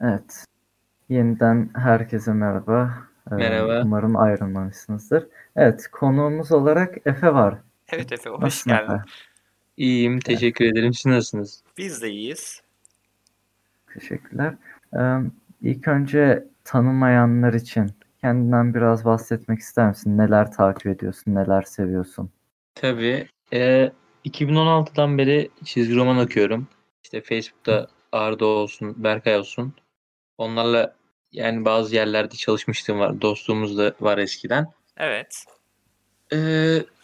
Evet. Yeniden herkese merhaba. Ee, Merhaba. Umarım ayrılmamışsınızdır. Evet, konuğumuz olarak Efe var. Evet Efe hoş Nasılsın geldin. Efe? İyiyim, teşekkür ederim. Siz nasılsınız? Biz de iyiyiz. Teşekkürler. Ee, ilk önce tanımayanlar için kendinden biraz bahsetmek ister misin? Neler takip ediyorsun, neler seviyorsun? Tabii. E, 2016'dan beri çizgi roman okuyorum. İşte Facebook'ta Arda olsun, Berkay olsun. Onlarla yani bazı yerlerde çalışmıştım var. Dostluğumuz da var eskiden. Evet. E,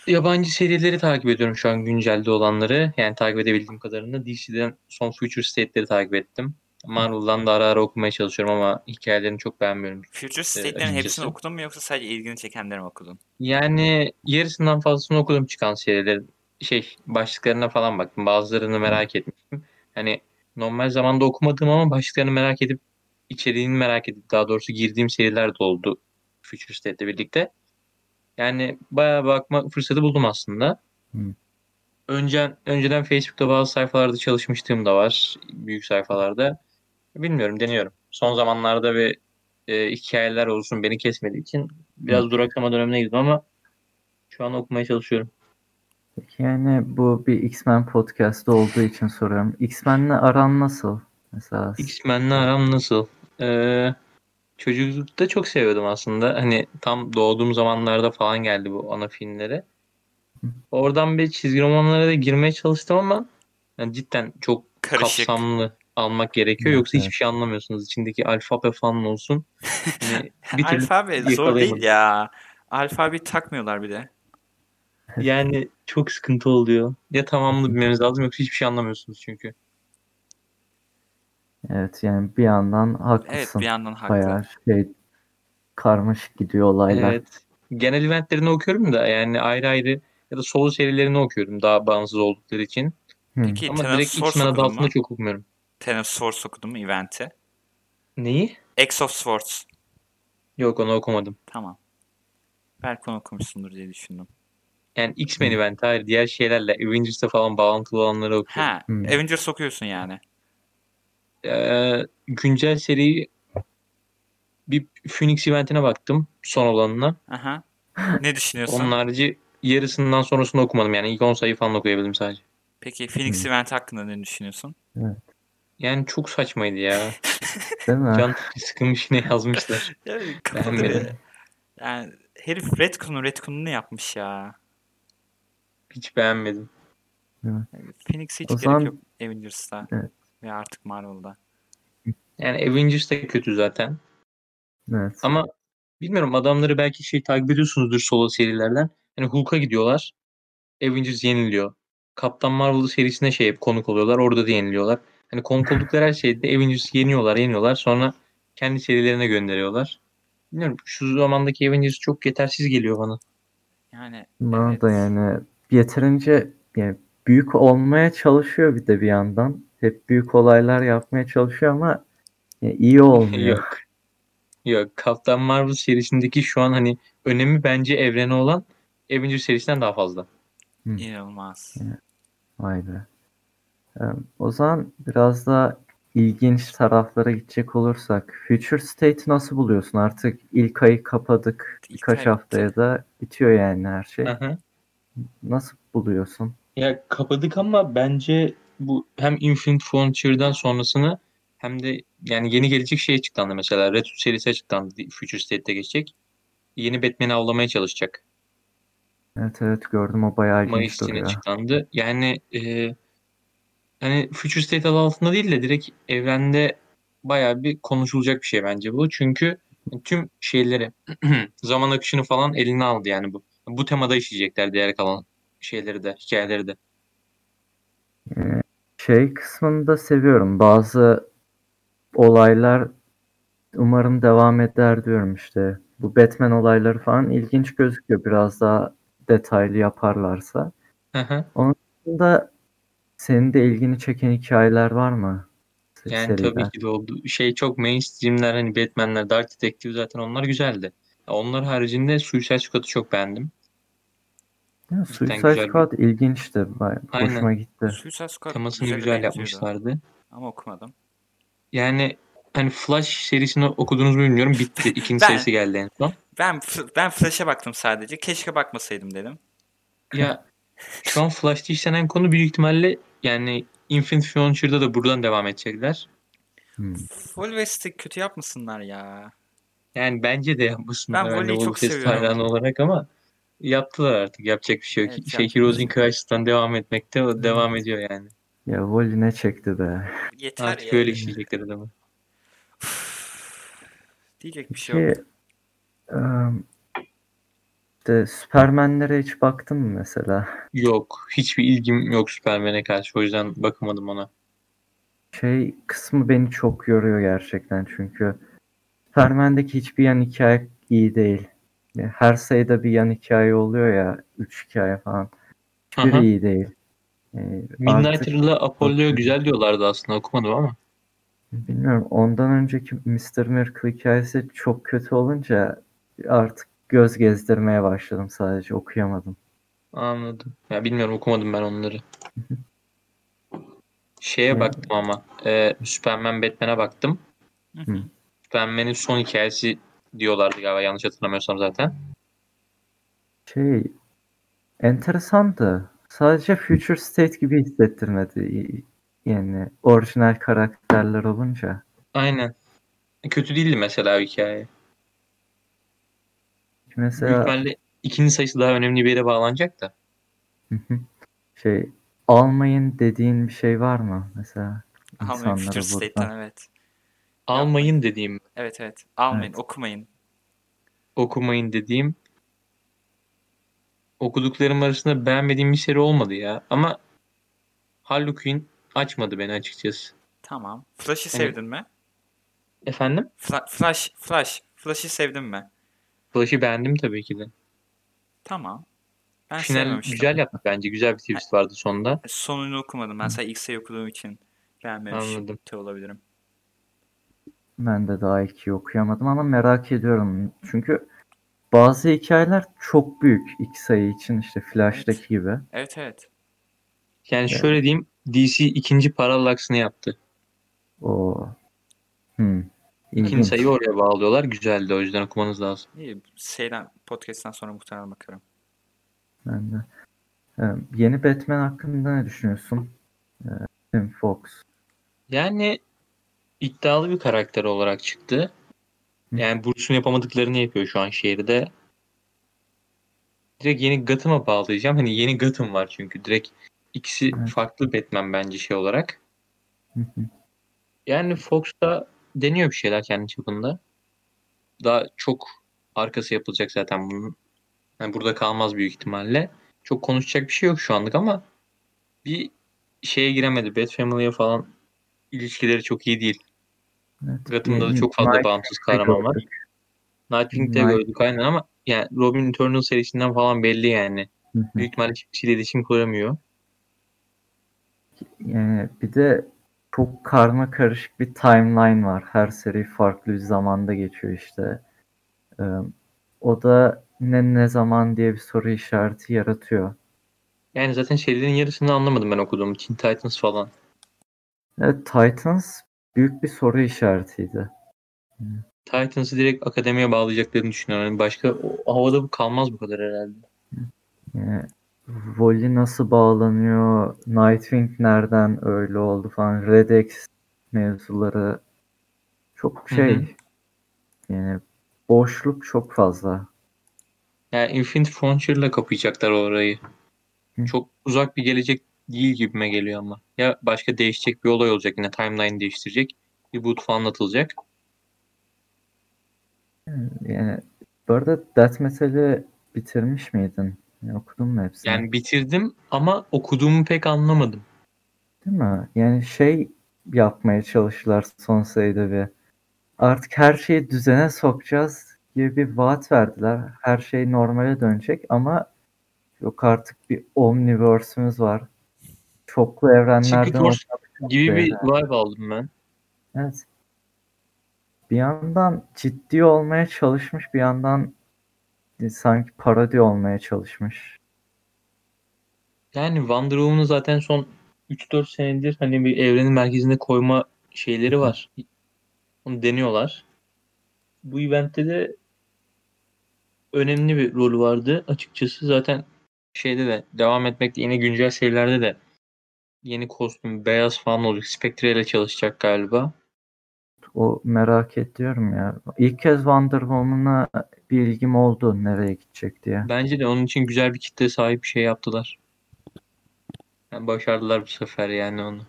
yabancı serileri takip ediyorum şu an güncelde olanları. Yani takip edebildiğim kadarını. DC'den son Future State'leri takip ettim. Marvel'dan da ara ara okumaya çalışıyorum ama hikayelerini çok beğenmiyorum. Future State'lerin açıkçası. hepsini okudun mu yoksa sadece ilgini çekenleri mi okudun? Yani yarısından fazlasını okudum çıkan serilerin. Şey başlıklarına falan baktım. Bazılarını merak etmiştim. Hani normal zamanda okumadım ama başlıklarını merak edip içeriğini merak edip daha doğrusu girdiğim seriler de oldu Future State'le birlikte. Yani bayağı bakma fırsatı buldum aslında. Hı. Önce, önceden Facebook'ta bazı sayfalarda çalışmıştım da var. Büyük sayfalarda. Bilmiyorum deniyorum. Son zamanlarda ve e, hikayeler olsun beni kesmediği için biraz duraklama dönemine girdim ama şu an okumaya çalışıyorum. Peki yani bu bir X-Men podcast'ı olduğu için soruyorum. X-Men'le aran nasıl? Mesela X-Men'le aram nasıl? Ee, çocuklukta çok seviyordum aslında. Hani tam doğduğum zamanlarda falan geldi bu ana filmlere. Oradan bir çizgi romanlara da girmeye çalıştım ama yani cidden çok Karışık. kapsamlı almak gerekiyor. Evet, Yoksa evet. hiçbir şey anlamıyorsunuz. İçindeki alfabe falan olsun. Hani bir türlü Alfabe zor değil ya. Alfabeyi takmıyorlar bir de. Yani çok sıkıntı oluyor. Ya tamamını bilmeniz lazım yoksa hiçbir şey anlamıyorsunuz çünkü. Evet yani bir yandan haklısın. Evet bir yandan haklı. Bayağı şey karmaşık gidiyor olaylar. Evet. Genel eventlerini okuyorum da yani ayrı ayrı ya da solo serilerini okuyorum daha bağımsız oldukları için. Peki Ama direkt X-Men adı altında çok okumuyorum. Ten of Swords okudun mu eventi? Neyi? X of Swords. Yok onu okumadım. Tamam. Belki onu okumuşsundur diye düşündüm. Yani X-Men event hayır diğer şeylerle Avengers'ta falan bağlantılı olanları okuyorum. Ha, Hmm. Avengers okuyorsun yani. Ee, güncel seri bir Phoenix eventine baktım son olanına. Aha. Ne düşünüyorsun? Onun harici yarısından sonrasını okumadım yani ilk 10 sayı falan okuyabildim sadece. Peki Phoenix Hmm. Event hakkında ne düşünüyorsun? Yani çok saçmaydı ya. Değil mi? Can sıkılmış ne yazmışlar. Yani. Beğenmedim. Yani herif Redcon'un Redcon'unu yapmış ya. Hiç beğenmedim. Yani Phoenix hiç O gerek zaman- yok Avengers'ta Evet. Ve artık Marvel'da. Yani Avengers da kötü zaten. Evet. Ama bilmiyorum adamları belki şey takip ediyorsunuzdur solo serilerden. Hani Hulk'a gidiyorlar. Avengers yeniliyor. Kaptan Marvel serisine şey hep konuk oluyorlar. Orada da yeniliyorlar. Hani konuk oldukları her şeyde Avengers yeniyorlar, yeniyorlar. Sonra kendi serilerine gönderiyorlar. Bilmiyorum şu zamandaki Avengers çok yetersiz geliyor bana. Yani Bana evet. da yani yeterince yani büyük olmaya çalışıyor bir de bir yandan. Hep büyük olaylar yapmaya çalışıyor ama ya iyi olmuyor. Yok. Yok. Kaptan Marvel serisindeki şu an hani önemi bence evrene olan Avengers serisinden daha fazla. inanılmaz. Vay be. O zaman biraz da ilginç taraflara gidecek olursak Future State'i nasıl buluyorsun? Artık ilk ayı kapadık. İlk Birkaç ay haftaya da bitiyor yani her şey. Aha. Nasıl buluyorsun? Ya kapadık ama bence bu hem Infinite Frontier'dan sonrasını hem de yani yeni gelecek şey açıklandı mesela. Red Hood serisi açıklandı. Future State'te geçecek. Yeni Batman'i avlamaya çalışacak. Evet evet gördüm o bayağı ilginç Mayıs duruyor. açıklandı. Yani e, hani Future State adı altında değil de direkt evrende bayağı bir konuşulacak bir şey bence bu. Çünkü tüm şeyleri zaman akışını falan eline aldı yani bu. Bu temada işleyecekler diğer kalan şeyleri de, hikayeleri de. Şey kısmını da seviyorum. Bazı olaylar umarım devam eder diyorum işte. Bu Batman olayları falan ilginç gözüküyor. Biraz daha detaylı yaparlarsa. Hı hı. Bunda senin de ilgini çeken hikayeler var mı? Yani Seriler. tabii ki de oldu. Şey çok mainstreamler hani Batman'ler, Dark Detective zaten onlar güzeldi. Onlar haricinde Suicide Squad'ı çok beğendim. Ya, Suicide güzel Squad ilginçti. Bay- Aynen. Hoşuma gitti. Suicide Squad Temasını güzel güzel yapmışlardı. Ama okumadım. Yani hani Flash serisini okudunuz mu bilmiyorum. Bitti. İkinci Ben- serisi geldi en son. Ben ben Flash'a baktım sadece. Keşke bakmasaydım dedim. Ya şu an Flash'ta işlenen konu büyük ihtimalle yani Infinite Frontier'da da buradan devam edecekler. Hmm. Full West'i kötü yapmasınlar ya. Yani bence de yapmasınlar. Ben Volley'i çok seviyorum. olarak ama yaptılar artık. Yapacak bir şey yok. Evet, şey yapacak Heroes bir in şey. Crisis'tan devam etmekte o devam ediyor yani. Ya Voli ne çekti be. Yeter Artık ya. öyle işleyecekler adamı. Diyecek bir şey yok. Im, işte Superman'lere hiç baktın mı mesela? Yok. Hiçbir ilgim yok Superman'e karşı. O yüzden bakamadım ona. Şey kısmı beni çok yoruyor gerçekten çünkü Superman'deki hiçbir yan hikaye iyi değil. Her sayıda bir yan hikaye oluyor ya, üç hikaye falan. Hiçbiri Aha. iyi değil. Ee, artık Midnighter'la Apollo'ya güzel diyorlardı aslında. Okumadım ama. bilmiyorum ondan önceki Mr. Miracle hikayesi çok kötü olunca artık göz gezdirmeye başladım sadece okuyamadım. Anladım. Ya bilmiyorum okumadım ben onları. Şeye baktım ama. E, Superman Batman'e baktım. Superman'in son hikayesi diyorlardı galiba yanlış hatırlamıyorsam zaten. Şey enteresandı. Sadece Future State gibi hissettirmedi. Yani orijinal karakterler olunca. Aynen. Kötü değildi mesela hikaye. Büyük Mesela ihtimalle ikinci sayısı daha önemli bir yere bağlanacak da. Hı hı. şey almayın dediğin bir şey var mı mesela Almayın Future State'ten buradan? evet. Almayın dediğim, Evet evet. Almayın, Evet. okumayın. okumayın dediğim okuduklarım arasında beğenmediğim bir seri olmadı ya. Ama Harley Quinn açmadı beni açıkçası. Tamam. Flash'ı Hani- sevdin mi? Efendim? Fla- Flash, Flash. Flash'ı sevdin mi? Flash'ı beğendim tabii ki de. Tamam. Ben Final sevmemiştim. güzel yaptı bence. Güzel bir twist vardı sonunda. Sonunu okumadım. Ben sadece ilk sayı okuduğum için beğenmemiş Anladım. de olabilirim. Ben de daha iki okuyamadım ama merak ediyorum. Çünkü bazı hikayeler çok büyük iki sayı için işte Flash'taki gibi. Evet evet. Yani Evet. şöyle diyeyim. DC ikinci Parallax'ını yaptı. O hmm. İkinci sayıyı oraya bağlıyorlar. Güzeldi. O yüzden okumanız lazım. İyi. Şeyden, podcast'ten sonra muhtemelen bakarım. Ben de. Ee, yeni Batman hakkında ne düşünüyorsun? Ee, Tim Fox. Yani iddialı bir karakter olarak çıktı. Yani Bruce'un yapamadıklarını yapıyor şu an şehirde. Direkt yeni Gotham'a bağlayacağım. Hani yeni Gotham var çünkü. Direkt ikisi Evet. farklı Batman bence şey olarak. Hı hı. Yani Fox da deniyor bir şeyler kendi çapında. Daha çok arkası yapılacak zaten bunun. Yani burada kalmaz büyük ihtimalle. Çok konuşacak bir şey yok şu anlık ama bir şeye giremedi. Bat Family'ye falan ilişkileri çok iyi değil. Evet. Gotham'da da çok fazla Night bağımsız kahraman var. Nightwing'de Night- gördük aynen ama yani Robin Eternal serisinden falan belli yani. Büyük ihtimalle kimseyle iletişim kuramıyor. Yani bir de çok karma karışık bir timeline var. Her seri farklı bir zamanda geçiyor işte. Ee, o da ne ne zaman diye bir soru işareti yaratıyor. Yani zaten serilerin yarısını anlamadım ben okuduğum. Teen Titans falan. Evet, Titans büyük bir soru işaretiydi. Titans'ı direkt akademiye bağlayacaklarını düşünüyorum. Yani başka o havada bu kalmaz bu kadar herhalde. Yani Wally nasıl bağlanıyor? Nightwing nereden öyle oldu falan. Red X mevzuları çok şey. hı. Yani boşluk çok fazla. Yani Infinite Frontier'la kapayacaklar orayı. Hı. Çok uzak bir gelecek değil gibime geliyor ama. Ya başka değişecek bir olay olacak yine timeline değiştirecek. Bir boot falan atılacak. Yani bu arada Death Metal'i bitirmiş miydin? Yani okudun mu hepsini? Yani bitirdim ama okuduğumu pek anlamadım. Değil mi? Yani şey yapmaya çalıştılar son sayıda bir. Artık her şeyi düzene sokacağız gibi bir vaat verdiler. Her şey normale dönecek ama yok artık bir omniverse'ümüz var. Çoklu evrenlerden Secret Wars gibi bir vibe aldım ben. Evet. Bir yandan ciddi olmaya çalışmış, bir yandan sanki parodi olmaya çalışmış. Yani Wonder Woman'ı zaten son 3-4 senedir hani bir evrenin merkezine koyma şeyleri var. Onu deniyorlar. Bu eventte de önemli bir rolü vardı. Açıkçası zaten şeyde de devam etmekte yine güncel serilerde de yeni kostüm beyaz falan olacak. Spectre ile çalışacak galiba. O merak ediyorum ya. İlk kez Wonder Woman'a bir ilgim oldu nereye gidecek diye. Bence de onun için güzel bir kitle sahip bir şey yaptılar. Yani başardılar bu sefer yani onu.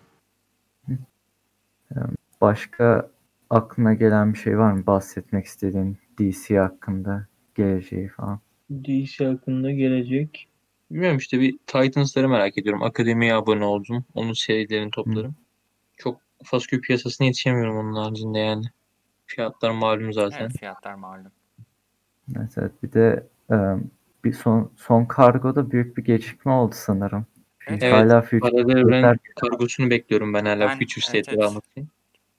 Başka aklına gelen bir şey var mı bahsetmek istediğin DC hakkında geleceği falan? DC hakkında gelecek. Bilmiyorum işte bir Titans'ları merak ediyorum. Akademiye abone oldum. Onun serilerini toplarım. Çok Faskül piyasasına yetişemiyorum onun haricinde yani. Fiyatlar malum zaten. Evet fiyatlar malum. Evet, evet. bir de e, bir son son kargoda büyük bir gecikme oldu sanırım. Evet, hala Future Paralel evren kargosunu bekliyorum ben hala Ben- Future evet, evet. almak için.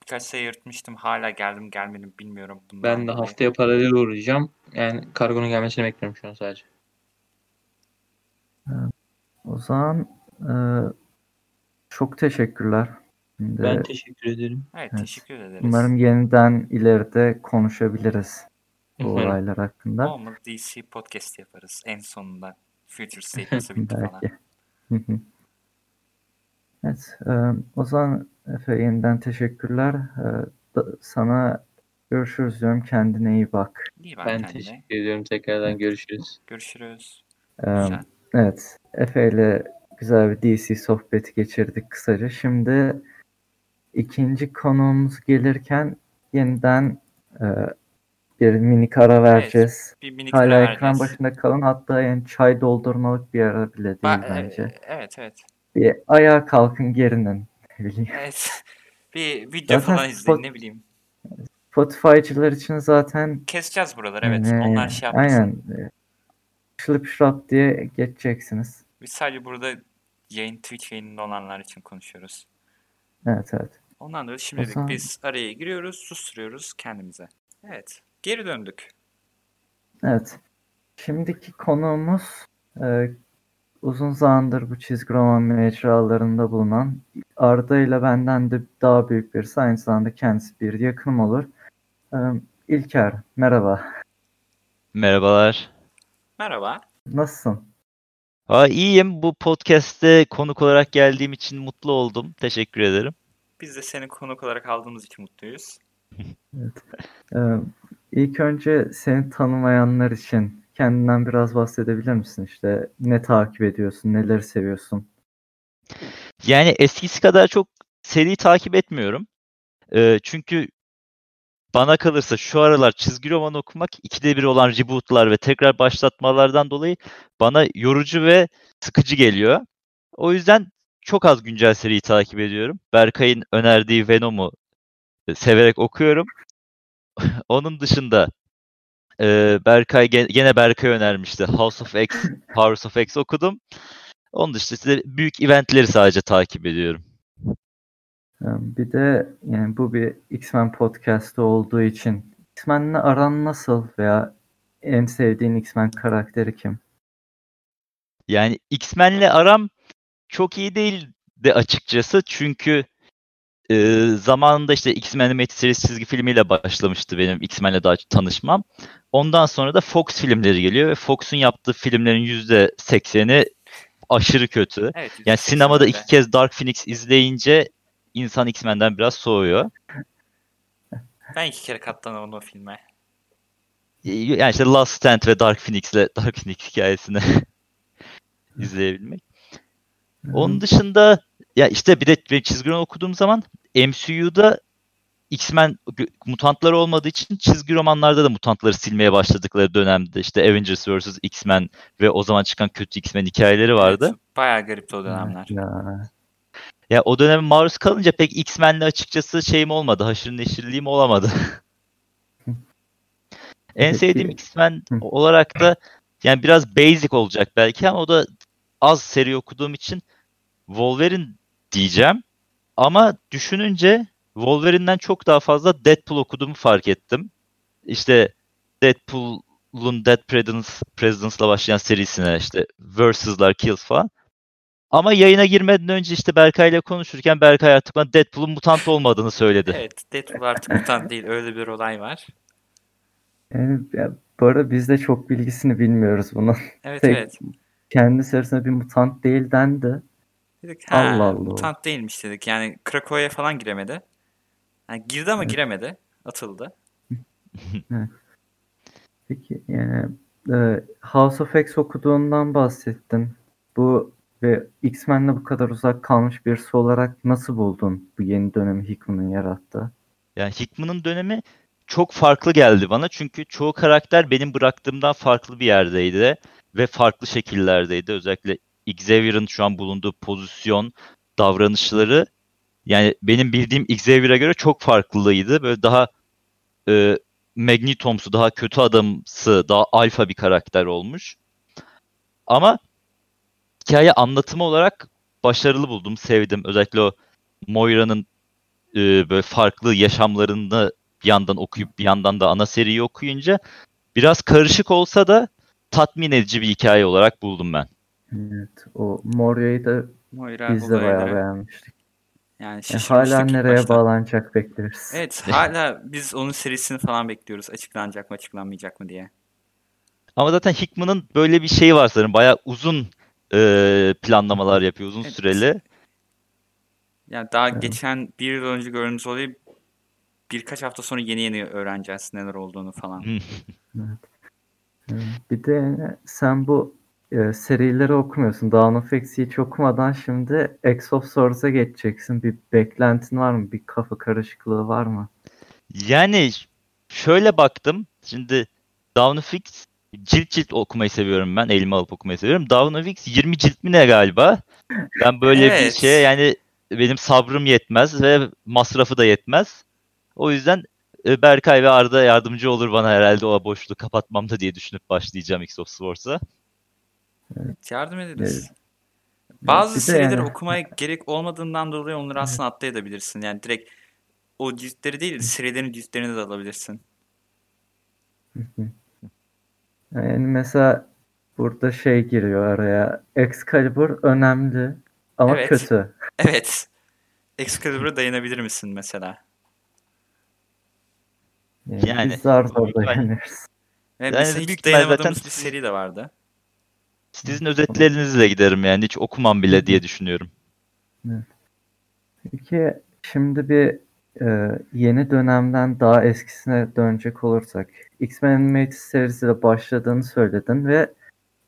Birkaç sayı yırtmıştım. Hala geldim gelmedim bilmiyorum. Bundan Ben de haftaya paralel uğrayacağım. Yani kargonun gelmesini bekliyorum şu an sadece. O zaman e, çok teşekkürler. Şimdi Ben teşekkür ederim. Evet, Evet. teşekkür ederiz. umarım yeniden ileride konuşabiliriz bu olaylar hakkında. Olmadı DC podcast yaparız en sonunda. Future State bitti falan. Evet, e, o zaman Efe yeniden teşekkürler. E, da- sana görüşürüz diyorum. Kendine iyi bak. İyi bak Ben kendine. teşekkür ediyorum. Tekrardan görüşürüz. Görüşürüz. E, Güzel. evet, Efe ile güzel bir DC sohbeti geçirdik kısaca. Şimdi ikinci konuğumuz gelirken yeniden e, bir minik ara vereceğiz. Bir minik Hala ara ekran vereceğiz. başında kalın. Hatta yani çay doldurmalık bir ara bile değil Ba- bence. e- evet evet. Bir ayağa kalkın gerinin. Evet. bir video Zaten falan izleyin ne bileyim. Spotify'cılar için zaten Keseceğiz buraları evet. yani, Onlar şey yapmasın. aynen şılıp şırap diye geçeceksiniz. Biz sadece burada yayın Twitch yayınında olanlar için konuşuyoruz. Evet evet. Ondan dolayı şimdilik zaman- biz araya giriyoruz, susturuyoruz kendimize. Evet. Geri döndük. Evet. Şimdiki konuğumuz e, uzun zamandır bu çizgi roman mecralarında bulunan Arda ile benden de daha büyük birisi. Aynı zamanda kendisi bir yakınım olur. E, İlker, merhaba. Merhabalar. Merhaba. Nasılsın? Aa, iyiyim. Bu podcast'te konuk olarak geldiğim için mutlu oldum. Teşekkür ederim. Biz de seni konuk olarak aldığımız için mutluyuz. Ee, ilk önce seni tanımayanlar için kendinden biraz bahsedebilir misin? İşte ne takip ediyorsun, neleri seviyorsun? Yani eskisi kadar çok seri takip etmiyorum. Ee, çünkü bana kalırsa şu aralar çizgi roman okumak ikide bir olan rebootlar ve tekrar başlatmalardan dolayı bana yorucu ve sıkıcı geliyor. O yüzden çok az güncel seriyi takip ediyorum. Berkay'ın önerdiği Venom'u e, severek okuyorum. Onun dışında e, Berkay ge- gene Berkay önermişti. House of X, Powers of X okudum. Onun dışında işte büyük eventleri sadece takip ediyorum. Bir de yani bu bir X-Men podcast'ı olduğu için X-Men'le aran nasıl veya en sevdiğin X-Men karakteri kim? Yani X-Men'le aram çok iyi değil de açıkçası çünkü e, zamanında işte X-Men Animated Series çizgi filmiyle başlamıştı benim X-Men'le daha tanışmam. Ondan sonra da Fox filmleri geliyor ve Fox'un yaptığı filmlerin %80'i aşırı kötü. Evet. Yani %80 sinemada iki kez Dark Phoenix izleyince insan X-Men'den biraz soğuyor. Ben iki kere katlanamadım o filme. Yani işte Last Stand ve Dark Phoenix'le Dark Phoenix hikayesini izleyebilmek. Onun dışında ya işte bir de çizgi roman okuduğum zaman MCU'da X-Men mutantları olmadığı için çizgi romanlarda da mutantları silmeye başladıkları dönemde işte Avengers vs. X-Men ve o zaman çıkan kötü X-Men hikayeleri vardı. Evet, bayağı garipti o dönemler. Ya, Ya o döneme maruz kalınca pek X-Men'le açıkçası şeyim olmadı. Haşır neşirliğim olamadı. en sevdiğim X-Men olarak da yani biraz basic olacak belki ama o da az seri okuduğum için Wolverine diyeceğim. Ama düşününce Wolverine'den çok daha fazla Deadpool okuduğumu fark ettim. İşte Deadpool'un Dead Presidents, Presidents'la başlayan serisine işte Versus'lar, Kills falan. Ama yayına girmeden önce işte Berkay ile konuşurken Berkay artık bana Deadpool'un mutant olmadığını söyledi. Evet, Deadpool artık mutant değil. Öyle bir olay var. Yani ya, bu arada biz de çok bilgisini bilmiyoruz bunun. Evet Tek- evet. Kendi içerisinde bir mutant değil dendi. Dedik ha Allah Allah. mutant değilmiş dedik. Yani Krakow'a falan giremedi. Yani girdi ama Evet. giremedi. Atıldı. Peki yani e, House of X okuduğundan bahsettin. Bu ve X-Men'le bu kadar uzak kalmış birisi olarak nasıl buldun bu yeni dönemi Hickman'ın yarattığı? Yani Hickman'ın dönemi çok farklı geldi bana. Çünkü çoğu karakter benim bıraktığımdan farklı bir yerdeydi ve farklı şekillerdeydi. Özellikle Xavier'ın şu an bulunduğu pozisyon, davranışları yani benim bildiğim Xavier'a göre çok farklıydı. Böyle daha e, Magnetomsu, daha kötü adamsı, daha alfa bir karakter olmuş. Ama hikaye anlatımı olarak başarılı buldum, sevdim. Özellikle o Moira'nın e, böyle farklı yaşamlarını bir yandan okuyup bir yandan da ana seriyi okuyunca biraz karışık olsa da tatmin edici bir hikaye olarak buldum ben. Evet, o Moria'yı da Moira biz de bayağı beğenmiştik. Yani şaşırmıştık hala nereye başta. bağlanacak bekleriz. Evet hala biz onun serisini falan bekliyoruz. Açıklanacak mı açıklanmayacak mı diye. Ama zaten Hickman'ın böyle bir şeyi var sanırım. Bayağı uzun e, planlamalar yapıyor, uzun Evet. süreli. Yani daha Evet. geçen bir yıl önce gördüğümüz olayı birkaç hafta sonra yeni yeni öğreneceğiz neler olduğunu falan. Hı. Evet. Bir de sen bu e, serileri okumuyorsun. Dawn of X'i hiç okumadan şimdi X of Swords'a geçeceksin. Bir beklentin var mı? Bir kafa karışıklığı var mı? Yani şöyle baktım. Şimdi Dawn of X cilt cilt okumayı seviyorum ben. Elime alıp okumayı seviyorum. Dawn of X 20 cilt mi ne galiba? Ben böyle bir Evet. şeye yani benim sabrım yetmez ve masrafı da yetmez. O yüzden e, Berkay ve Arda yardımcı olur bana herhalde o boşluğu kapatmamda diye düşünüp başlayacağım X of Swords'a. Evet, yardım ederiz. Evet. Bazı Bir de serileri yani- okumaya gerek olmadığından dolayı onları aslında atlayabilirsin. Yani direkt o ciltleri değil de serilerin ciltlerini de alabilirsin. Yani mesela burada şey giriyor araya. Excalibur önemli ama Evet. kötü. Evet. Excalibur'a dayanabilir misin mesela? Yani, Yani, biz zar zor dayanırız. Yani mesela büyük dayanamadığımız zaten bir seri de vardı. Sizin özetlerinizle giderim yani hiç okumam bile diye düşünüyorum. Peki şimdi bir e, yeni dönemden daha eskisine dönecek olursak. X-Men Animated serisiyle başladığını söyledin ve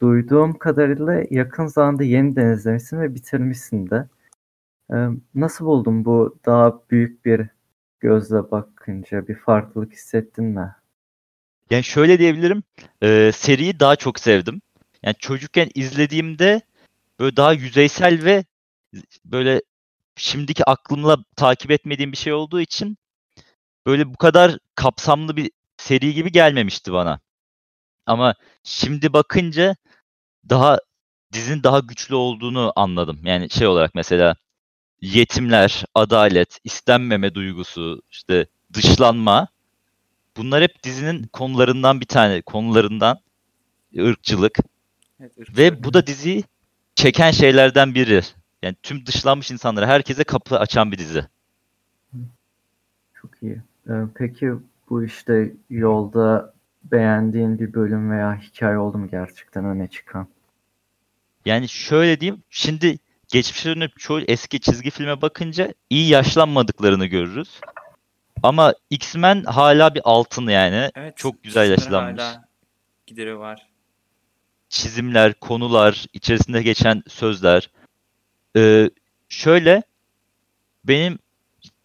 duyduğum kadarıyla yakın zamanda yeniden izlemişsin ve bitirmişsin de. E, nasıl buldun bu daha büyük bir gözle bakınca bir farklılık hissettin mi? Yani şöyle diyebilirim. e, seriyi daha çok sevdim. Yani çocukken izlediğimde böyle daha yüzeysel ve böyle şimdiki aklımla takip etmediğim bir şey olduğu için böyle bu kadar kapsamlı bir seri gibi gelmemişti bana. Ama şimdi bakınca daha dizinin daha güçlü olduğunu anladım. Yani şey olarak mesela yetimler, adalet, istenmeme duygusu, işte dışlanma bunlar hep dizinin konularından bir tane, konularından ırkçılık Evet, ırkçılık. ve bu da diziyi çeken şeylerden biri. Yani tüm dışlanmış insanlara, herkese kapı açan bir dizi. Çok iyi. E, peki bu işte yolda beğendiğin bir bölüm veya hikaye oldu mu gerçekten öne çıkan? Yani şöyle diyeyim, şimdi geçmişe dönüp çoğu eski çizgi filme bakınca iyi yaşlanmadıklarını görürüz. Ama X-Men hala bir altın yani. Evet, çok güzel yaşlanmış. Hala gideri var. çizimler, konular, içerisinde geçen sözler. Ee, şöyle benim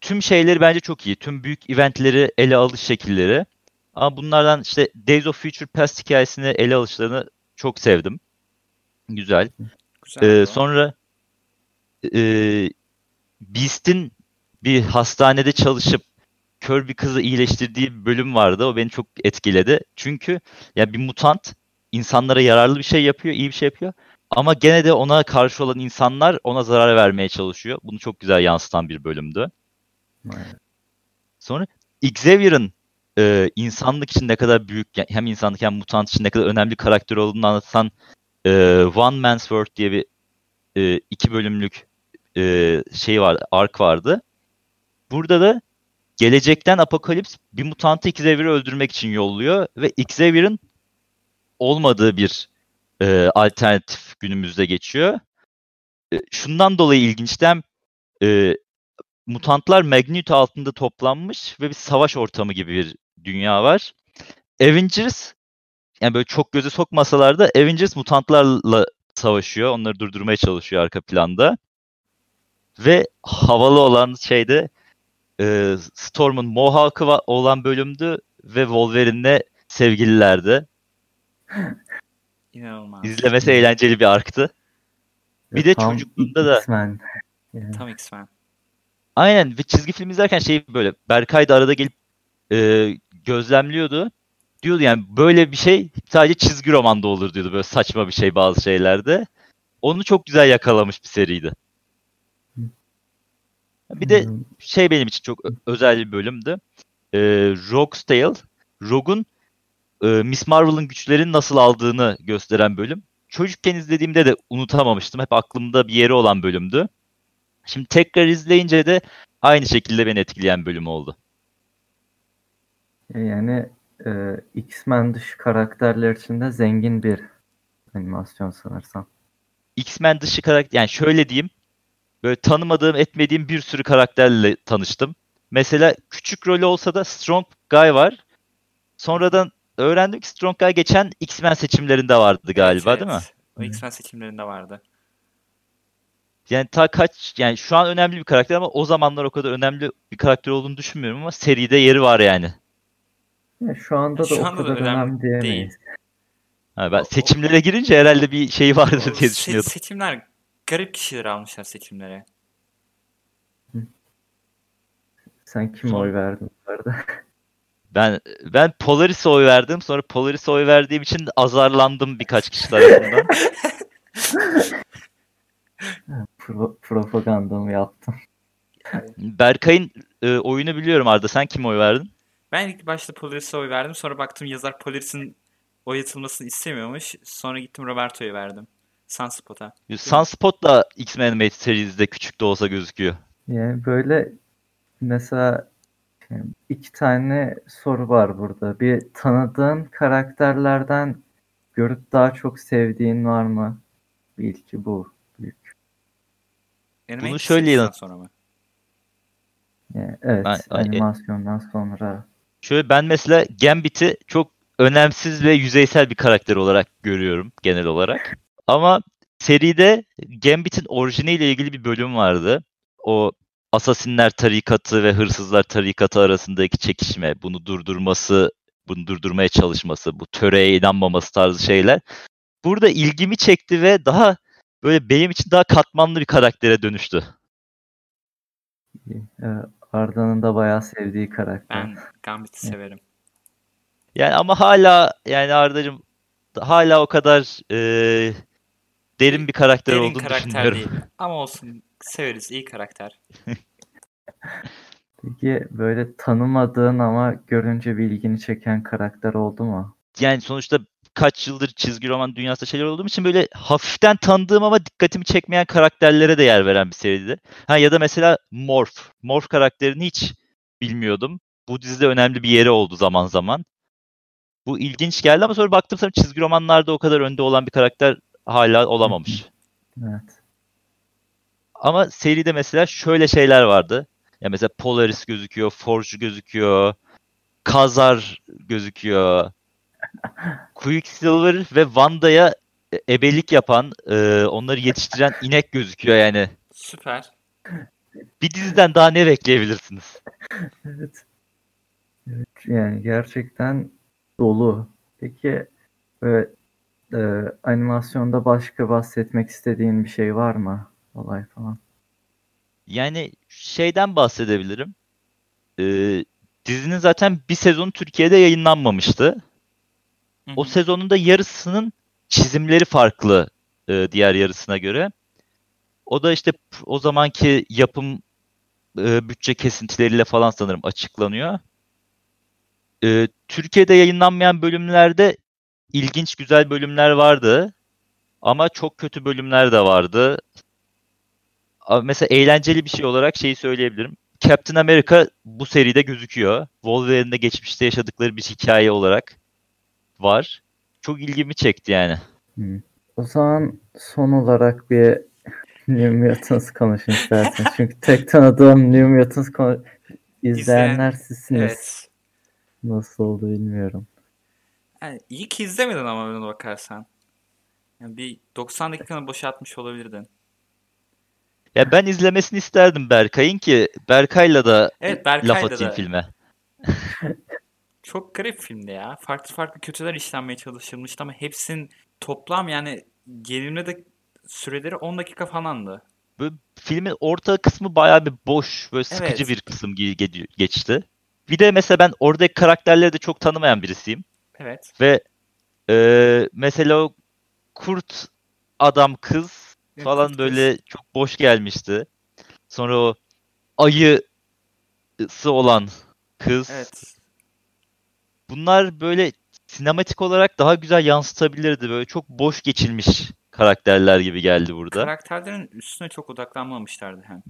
tüm şeyleri bence çok iyi. Tüm büyük eventleri ele alış şekilleri. Ama bunlardan işte Days of Future Past hikayesini ele alışlarını çok sevdim. Güzel. Güzel. Ee, sonra e, Beast'in bir hastanede çalışıp kör bir kızı iyileştirdiği bir bölüm vardı. O beni çok etkiledi. Çünkü ya bir mutant insanlara yararlı bir şey yapıyor, iyi bir şey yapıyor. Ama gene de ona karşı olan insanlar ona zarar vermeye çalışıyor. Bunu çok güzel yansıtan bir bölümdü. Evet. Sonra Xavier'ın e, insanlık için ne kadar büyük, hem insanlık hem mutant için ne kadar önemli karakter olduğunu anlatan e, One Man's World diye bir e, iki bölümlük e, şey var, ark vardı. Burada da gelecekten Apokalips bir mutantı Xavier'ı öldürmek için yolluyor ve Xavier'ın olmadığı bir e, alternatif günümüzde geçiyor. E, şundan dolayı ilginçten e, mutantlar Magneto altında toplanmış ve bir savaş ortamı gibi bir dünya var. Avengers yani böyle çok göze sokmasalar da Avengers mutantlarla savaşıyor. Onları durdurmaya çalışıyor arka planda. Ve havalı olan şey de e, Storm'un Mohawk'ı olan bölümdü ve Wolverine'le sevgililerdi. İnanılmaz. İzlemesi eğlenceli bir arktı. Bir de Tam çocukluğunda da- X-Men. Yani, Tam X-Men. Aynen ve çizgi film izlerken şey böyle Berkay da arada gelip e, gözlemliyordu. Diyordu yani böyle bir şey sadece çizgi romanda olur diyordu böyle saçma bir şey bazı şeylerde. Onu çok güzel yakalamış bir seriydi. Bir de hmm, şey benim için çok özel bir bölümdü. Ee, Rogue's Tale. Rogue'un e, Miss Marvel'ın güçlerini nasıl aldığını gösteren bölüm. Çocukken izlediğimde de unutamamıştım. Hep aklımda bir yeri olan bölümdü. Şimdi tekrar izleyince de aynı şekilde beni etkileyen bölüm oldu. yani e, X-Men dışı karakterler içinde zengin bir animasyon sanırsam. X-Men dışı karakter yani şöyle diyeyim. Böyle tanımadığım, etmediğim bir sürü karakterle tanıştım. Mesela küçük rolü olsa da Strong Guy var. Sonradan öğrendim ki Strong Guy geçen X-Men seçimlerinde vardı galiba Evet, değil mi? evet. O X-Men seçimlerinde vardı. Yani ta kaç yani şu an önemli bir karakter ama o zamanlar o kadar önemli bir karakter olduğunu düşünmüyorum ama seride yeri var yani. Ya şu anda da Şu o anda da kadar önemli önemli diyemeyiz. Ha, ben O- o- seçimlere girince herhalde bir şey vardır O diye se- düşünüyordum. seçimler garip kişiler almışlar seçimlere. Sen Son- oy verdin bu arada? Ben ben Polaris'e oy verdim. Sonra Polaris'e oy verdiğim için azarlandım birkaç kişi tarafından. Pro- propagandamı yaptım. Berkay'ın e, oyunu biliyorum Arda. Sen kime oy verdin? Ben ilk başta Polaris'e oy verdim. Sonra baktım yazar Polaris'in oy atılmasını istemiyormuş. Sonra gittim Roberto'ya verdim. Sunspot'a. Sunspot da X-Men Animated Series'de küçük de olsa gözüküyor. Yani böyle mesela iki tane soru var burada. Bir tanıdığın karakterlerden görüp daha çok sevdiğin var mı? Bir ilki bu. Büyük. Animated şöyle serisinden yanıt- sonra mı? Yani evet, ay- animasyondan sonra. Şöyle ben mesela Gambit'i çok önemsiz ve yüzeysel bir karakter olarak görüyorum genel olarak. Ama seride Gambit'in orijiniyle ilgili bir bölüm vardı. O Asasinler tarikatı ve hırsızlar tarikatı arasındaki çekişme, bunu durdurması, bunu durdurmaya çalışması, bu töreye inanmaması tarzı şeyler. Burada ilgimi çekti ve daha böyle benim için daha katmanlı bir karaktere dönüştü. Ee, Arda'nın da bayağı sevdiği karakter. Ben Gambit'i severim. Yani ama hala yani Arda'cığım hala o kadar eee, derin bir karakter Derin olduğunu karakter düşünmüyorum. değil. Ama olsun severiz. iyi karakter. Peki böyle tanımadığın ama görünce bir ilgini çeken karakter oldu mu? Yani sonuçta kaç yıldır çizgi roman dünyasında şeyler olduğum için böyle hafiften tanıdığım ama dikkatimi çekmeyen karakterlere de yer veren bir seriydi. Ha ya da mesela Morph. Morph karakterini hiç bilmiyordum. Bu dizide önemli bir yeri oldu zaman zaman. Bu ilginç geldi ama sonra baktım sonra çizgi romanlarda o kadar önde olan bir karakter hala olamamış. Evet. Ama seride mesela şöyle şeyler vardı. Ya mesela Polaris gözüküyor, Forge gözüküyor, Kazar gözüküyor. Quicksilver ve Wanda'ya e- ebelik yapan, e, onları yetiştiren inek gözüküyor yani. Süper. Bir diziden daha ne bekleyebilirsiniz? Evet. Evet, yani gerçekten dolu. Peki böyle, e, animasyonda başka bahsetmek istediğin bir şey var mı? Olay falan. Yani şeyden bahsedebilirim. E, dizinin zaten bir sezonu Türkiye'de yayınlanmamıştı. Hı O sezonun da yarısının çizimleri farklı e, diğer yarısına göre. O da işte o zamanki yapım e, bütçe kesintileriyle falan sanırım açıklanıyor. E, Türkiye'de yayınlanmayan bölümlerde ilginç güzel bölümler vardı. Ama çok kötü bölümler de vardı. Mesela eğlenceli bir şey olarak şeyi söyleyebilirim. Captain America bu seride gözüküyor. Wolverine'de geçmişte yaşadıkları bir hikaye olarak var. Çok ilgimi çekti yani. Hmm. O zaman son olarak bir New Mutants konuşun isterseniz. Çünkü tek tanıdığım New Mutants konu- izleyenler sizsiniz. Evet. Nasıl oldu bilmiyorum. Yani iyi ki izlemedin ama öyle bakarsan. Yani bir 90 dakikanı boşaltmış olabilirdin. Ya ben izlemesini isterdim Berkay'ın ki Berkay'la da Evet laf Berkay'da atayım da filme. çok garip filmdi ya. Farklı farklı kötüler işlenmeye çalışılmıştı ama hepsinin toplam yani gelimle de süreleri 10 dakika falandı. Böyle filmin orta kısmı bayağı bir boş, böyle sıkıcı Evet. bir kısım ge- ge- geçti. Bir de mesela ben oradaki karakterleri de çok tanımayan birisiyim. Evet. Ve e, mesela o kurt adam kız Evet, falan böyle çok boş gelmişti. Sonra o ayısı olan kız. Evet. Bunlar böyle sinematik olarak daha güzel yansıtabilirdi. Böyle çok boş geçilmiş karakterler gibi geldi burada. Karakterlerin üstüne çok odaklanmamışlardı hem.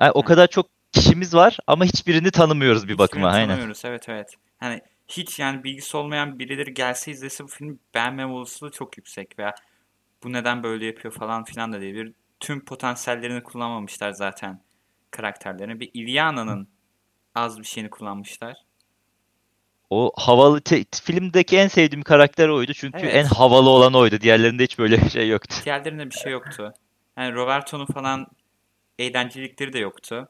Yani o kadar çok kişimiz var ama hiçbirini tanımıyoruz bir Hiçbirini bakıma. Aynen. tanımıyoruz, Evet evet. Hani hiç yani bilgisi olmayan birileri gelse izlese bu filmi beğenmeme olasılığı çok yüksek veya bu neden böyle yapıyor falan filan da diyebilir. Tüm potansiyellerini kullanmamışlar zaten karakterlerini. Bir Ilyana'nın az bir şeyini kullanmışlar. O havalı te- filmdeki en sevdiğim karakter oydu çünkü Evet. en havalı olan oydu. Diğerlerinde hiç böyle bir şey yoktu. Diğerlerinde bir şey yoktu. Yani Roberto'nun falan eğlencelilikleri de yoktu.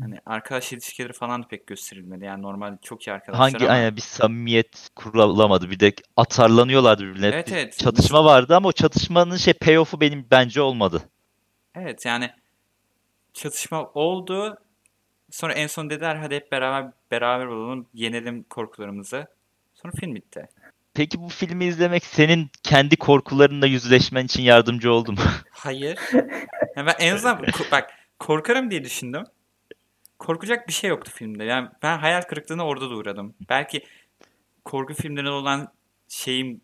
Hani arkadaş ilişkileri falan da pek gösterilmedi. Yani normal çok iyi arkadaşlar Hangi ama aynen bir samimiyet kurulamadı. Bir de atarlanıyorlardı birbirine. Evet, Bir evet. Çatışma vardı ama o çatışmanın şey payoff'u benim bence olmadı. Evet yani çatışma oldu. Sonra en son dediler hadi hep beraber beraber olalım, yenelim korkularımızı. Sonra film bitti. Peki bu filmi izlemek senin kendi korkularınla yüzleşmen için yardımcı oldu mu? Hayır. Yani ben en azından bak korkarım diye düşündüm. Korkacak bir şey yoktu filmde. Yani ben hayal kırıklığına orada da uğradım. Belki korku filmlerine olan şeyim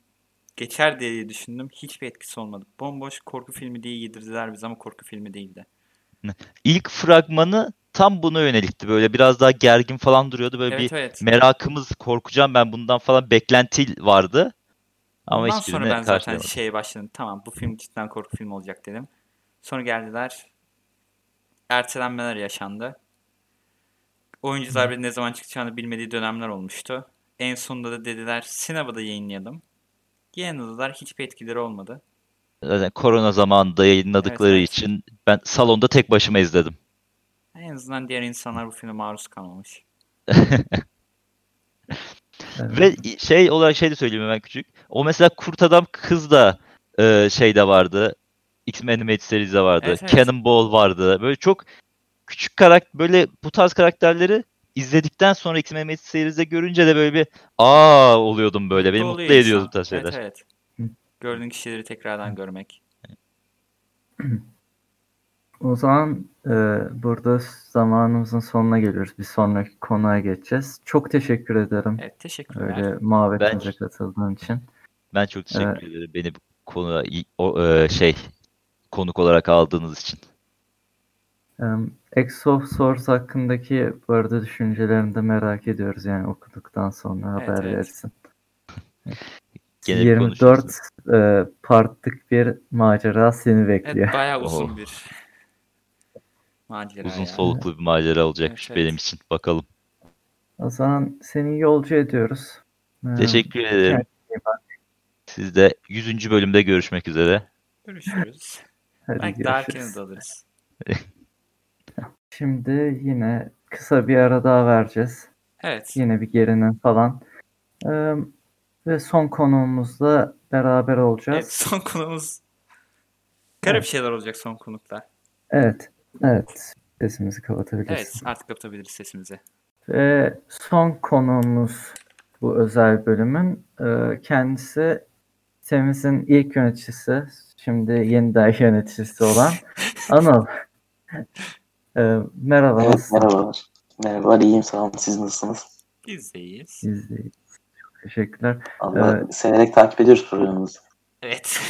geçer diye düşündüm. Hiçbir etkisi olmadı. Bomboş korku filmi diye yedirdiler bize ama korku filmi değildi. İlk fragmanı tam buna yönelikti. Böyle biraz daha gergin falan duruyordu. Böyle Evet bir evet. merakımız, korkacağım ben bundan falan beklenti vardı. Ama Ondan sonra ben zaten şeye başladım. Tamam bu film cidden korku filmi olacak dedim. Sonra geldiler. Ertelenmeler yaşandı. Oyuncular bir ne zaman çıkacağını bilmediği dönemler olmuştu. En sonunda da dediler sinemada yayınlayalım. Yayınladılar. Hiçbir etkileri olmadı. Zaten korona zamanında yayınladıkları Evet, evet. için ben salonda tek başıma izledim. En azından diğer insanlar bu filme maruz kalmamış. Ve şey olarak şey de söyleyeyim hemen küçük. O mesela Kurt Adam kız da e, şeyde vardı. X-Men Animated Series'de vardı. Evet, evet. Cannonball vardı. Böyle çok küçük karakter böyle bu tarz karakterleri izledikten sonra X-Men Animated Series'de görünce de böyle bir aa oluyordum böyle. Beni Mutlu mutlu ediyordu bu tarz şeyler. Evet evet. Gördüğün kişileri tekrardan görmek. O zaman e, burada zamanımızın sonuna geliyoruz. Bir sonraki konuya geçeceğiz. Çok teşekkür ederim. Evet teşekkürler. Öyle muhabbetimize Ben- katıldığın için. Ben çok teşekkür ederim beni bu konuya i- o, e, şey konuk olarak aldığınız için. Um, Exosource hakkındaki bu arada düşüncelerini de merak ediyoruz yani okuduktan sonra Evet, haber evet. versin. Gene bir 24 konuşuruz. e, partlık bir macera seni bekliyor. Evet bayağı uzun Oh. bir macera Uzun ya. soluklu bir macera olacakmış Evet, evet. benim için. Bakalım. O zaman seni yolcu ediyoruz. Ee, Teşekkür ederim. iyi bak. Siz de 100. bölümde görüşmek üzere. Görüşürüz. Hadi Belki daha görüşürüz. de alırız. Şimdi yine kısa bir ara daha vereceğiz. Evet. Yine bir gerinin falan. Ee, ve son konuğumuzla beraber olacağız. Evet son konumuz garip şeyler olacak son konuklar. Evet. Evet. Sesimizi kapatabiliriz. Evet artık kapatabiliriz sesimizi. Ve son konuğumuz bu özel bölümün kendisi sitemizin ilk yöneticisi, şimdi yeniden yöneticisi olan Anıl. E, merhaba. Evet nasılsın? merhabalar. Merhabalar iyiyim sağ olun. Siz nasılsınız? Biz de iyiyiz. Biz de iyiyiz. Çok teşekkürler. Allah Evet. severek takip ediyoruz programımızı. Evet.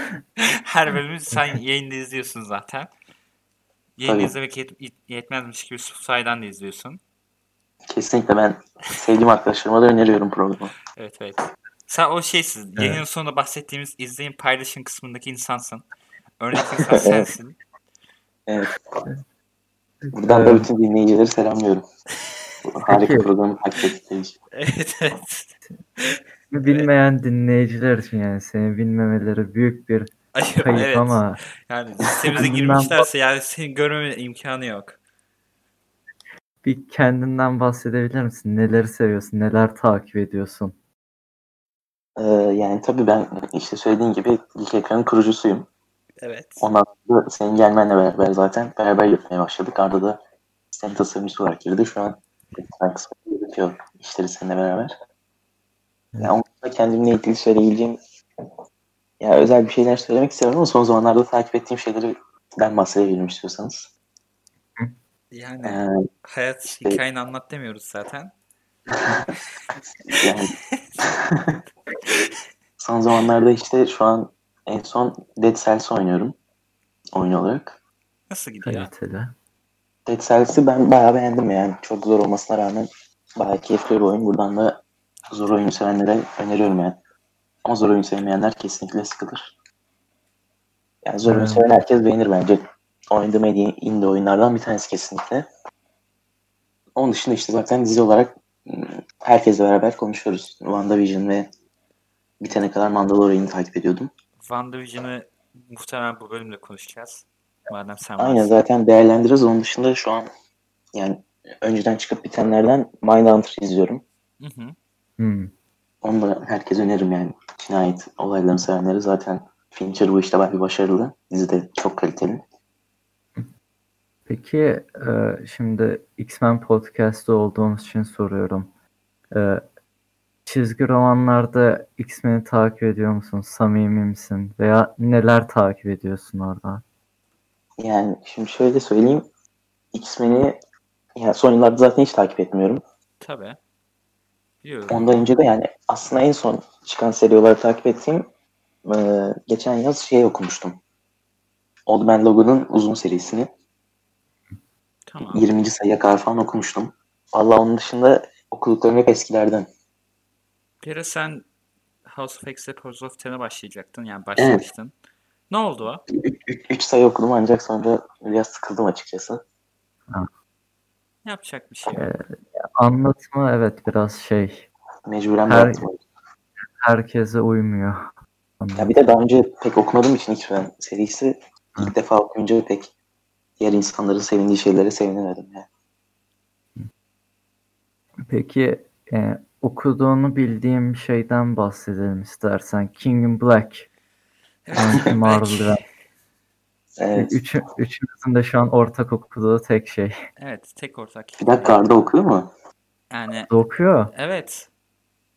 Her bölümü sen yayında izliyorsun zaten. Tabii. izlemek yet- yetmezmiş gibi Suicide'dan da izliyorsun. Kesinlikle ben sevdiğim arkadaşlarıma da öneriyorum programı. Evet evet. Sen o şeysin. Evet. Yayının sonunda bahsettiğimiz izleyin paylaşın kısmındaki insansın. Örnek insan sensin. Evet. Buradan da Ee, bütün dinleyicileri selamlıyorum. Harika programı takip ettikleri için. evet evet. bilmeyen dinleyiciler için yani seni bilmemeleri büyük bir Ayıp, kayıp evet. ama Yani listemize girmişlerse yani senin görmeme imkanı yok. bir kendinden bahsedebilir misin? Neleri seviyorsun? Neler takip ediyorsun? Ee, yani tabii ben işte söylediğin gibi ilk ekranın kurucusuyum. Evet. Ondan sonra senin gelmenle beraber zaten beraber yapmaya başladık. Arda da sistem tasarımcısı olarak girdi. Şu an yürütüyor işleri seninle beraber. Yani onun da kendimle ilgili söyleyebileceğim ya özel bir şeyler söylemek istiyorum ama son zamanlarda takip ettiğim şeyleri ben bahsedebilirim istiyorsanız. Yani Ee, hayat hikayeni anlat demiyoruz zaten. yani son zamanlarda işte şu an en son Dead Cells oynuyorum oyun olarak. Nasıl gidiyor? Kaliteli. Dead Cells'i ben bayağı beğendim yani. Çok zor olmasına rağmen bayağı keyifli bir oyun. Buradan da zor oyun sevenlere öneriyorum yani. Ama zor oyun sevmeyenler kesinlikle sıkılır. Yani zor oyun seven herkes beğenir bence. Oynadığım en iyi indie oyunlardan bir tanesi kesinlikle. Onun dışında işte zaten dizi olarak ım, herkesle beraber konuşuyoruz. WandaVision ve bitene kadar Mandalorian'ı takip ediyordum. WandaVision'ı muhtemelen bu bölümde konuşacağız. Madem sen Aynen varsın. zaten değerlendiririz. Onun dışında şu an yani önceden çıkıp bitenlerden Mindhunter izliyorum. Hı hı. Hmm. Onu da herkese öneririm yani. Cinayet olaylarını sevenleri zaten Fincher bu işte bayağı bir başarılı. Dizi de çok kaliteli. Peki e, şimdi X-Men Podcast'ta olduğumuz için soruyorum. Çizgi romanlarda X-Men'i takip ediyor musun? Samimi misin? Veya neler takip ediyorsun orada? Yani şimdi şöyle söyleyeyim. X-Men'i yani son yıllarda zaten hiç takip etmiyorum. Tabii. Biliyorum. Ondan önce de yani aslında en son çıkan seri olarak takip ettiğim e, geçen yaz şey okumuştum. Old Man Logan'ın uzun serisini. Tamam. 20. sayıya kadar falan okumuştum. Valla onun dışında okuduklarım hep eskilerden. Ara sen House of X'e Pose of Ten'e başlayacaktın. Yani başlamıştın. Ne oldu o? 3 sayı okudum ancak sonra biraz sıkıldım açıkçası. Yapacak bir şey yok. Anlatımı evet biraz şey Mecburen Her- herkese uymuyor. Ya bir de daha önce pek okumadığım için X-Men serisi Hı. ilk defa okuyunca pek diğer insanların sevindiği şeylere sevinemedim. Yani. Peki e, okuduğunu bildiğim şeyden bahsedelim istersen. King in Black. Evet, Anti Marvel Event. Evet. Üç, üçümüzün de şu an ortak okuduğu tek şey. evet, tek ortak. Bir dakika Arda okuyor mu? Yani Okuyor. evet.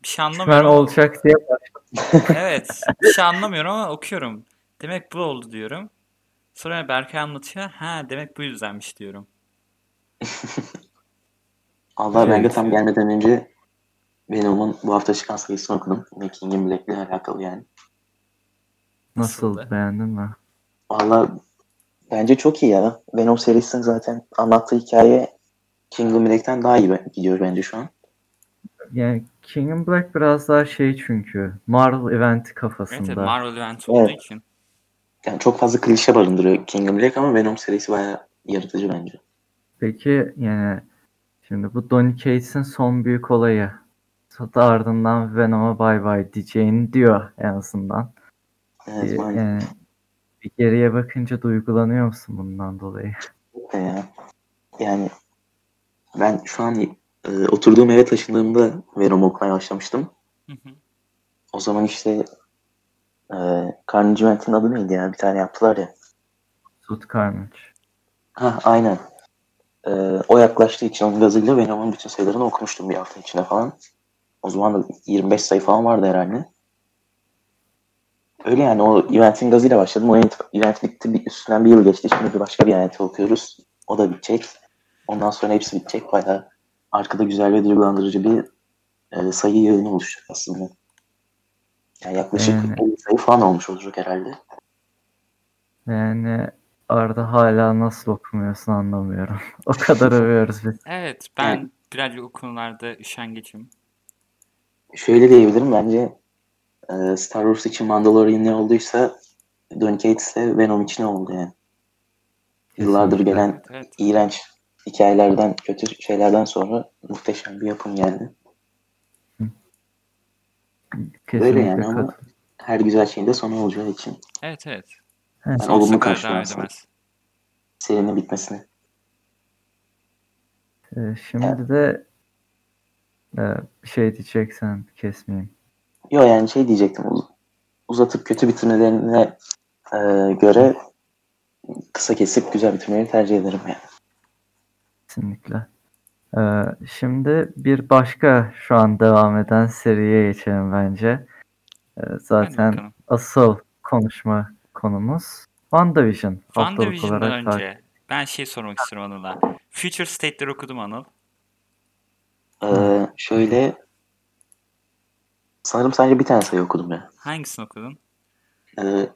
Bir şey anlamıyorum. ama- olacak diye evet. Bir şey anlamıyorum ama okuyorum. Demek bu oldu diyorum. Sonra Berkay anlatıyor. Ha demek bu yüzdenmiş diyorum. Allah ben de Evet. tam gelmeden önce Venom'un bu hafta çıkan sayısını okudum. Yine King in Black'le alakalı yani. nasıl beğendin mi? Valla bence çok iyi ya. Venom serisinin zaten anlattığı hikaye King in Black'ten daha iyi gidiyor bence şu an. Yani King in Black biraz daha şey çünkü Marvel eventi kafasında. evet Marvel event olduğu Evet. için. Yani çok fazla klişe barındırıyor King in Black ama Venom serisi bayağı yaratıcı bence. Peki yani şimdi bu Donny Cates'in son büyük olayı. Sonra ardından Venom'a bay bay diyeceğini diyor en azından. Evet, yani bir geriye bakınca duygulanıyor musun bundan dolayı? ya. Yani ben şu an e, oturduğum eve taşındığımda Venom okumaya başlamıştım. Hı hı. O zaman işte e, Carnage Event'in adı neydi ya? Bir tane yaptılar ya. Tut Carnage. Ha aynen. E, o yaklaştığı için onun gazıyla Venom'un bütün sayılarını okumuştum bir hafta içinde falan. O zaman da 25 sayı falan vardı herhalde. Öyle yani o eventin gazıyla başladım. O event, event bitti. Bir, üstünden bir yıl geçti. Şimdi bir başka bir event okuyoruz. O da bitecek. Ondan sonra hepsi bitecek. Bayağı arkada güzel ve duygulandırıcı bir e, sayı yığını oluşacak aslında. Yani yaklaşık Yani- 50 sayı falan olmuş olacak herhalde. Yani Arda hala nasıl okumuyorsun anlamıyorum. O kadar övüyoruz biz. Evet ben birazcık o konularda üşengeçim. Şöyle diyebilirim bence e, Star Wars için Mandalorian ne olduysa Don Cates de Venom için oldu yani. Yıllardır gelen Evet, evet. iğrenç hikayelerden, kötü şeylerden sonra muhteşem bir yapım geldi. Kesinlikle yani ama-. Her güzel şeyin de sonu olacağı için Evet evet. Ben Sonsuza olumlu edemez. serinin bitmesini. Ee, şimdi de e, bir şey diyeceksen kesmeyeyim. Yo yani şey diyecektim uz- uzatıp kötü bitirmelerine e, göre kısa kesip güzel bitirmeyi tercih ederim yani. Kesinlikle. Ee, şimdi bir başka şu an devam eden seriye geçelim bence. Ee, zaten asıl konuşma konumuz WandaVision. WandaVision'dan olarak önce ben şey sormak istiyorum Anıl'a. Future State'leri okudum Anıl. E, şöyle sanırım sadece bir tane sayı okudum ya. Hangisini okudun? E,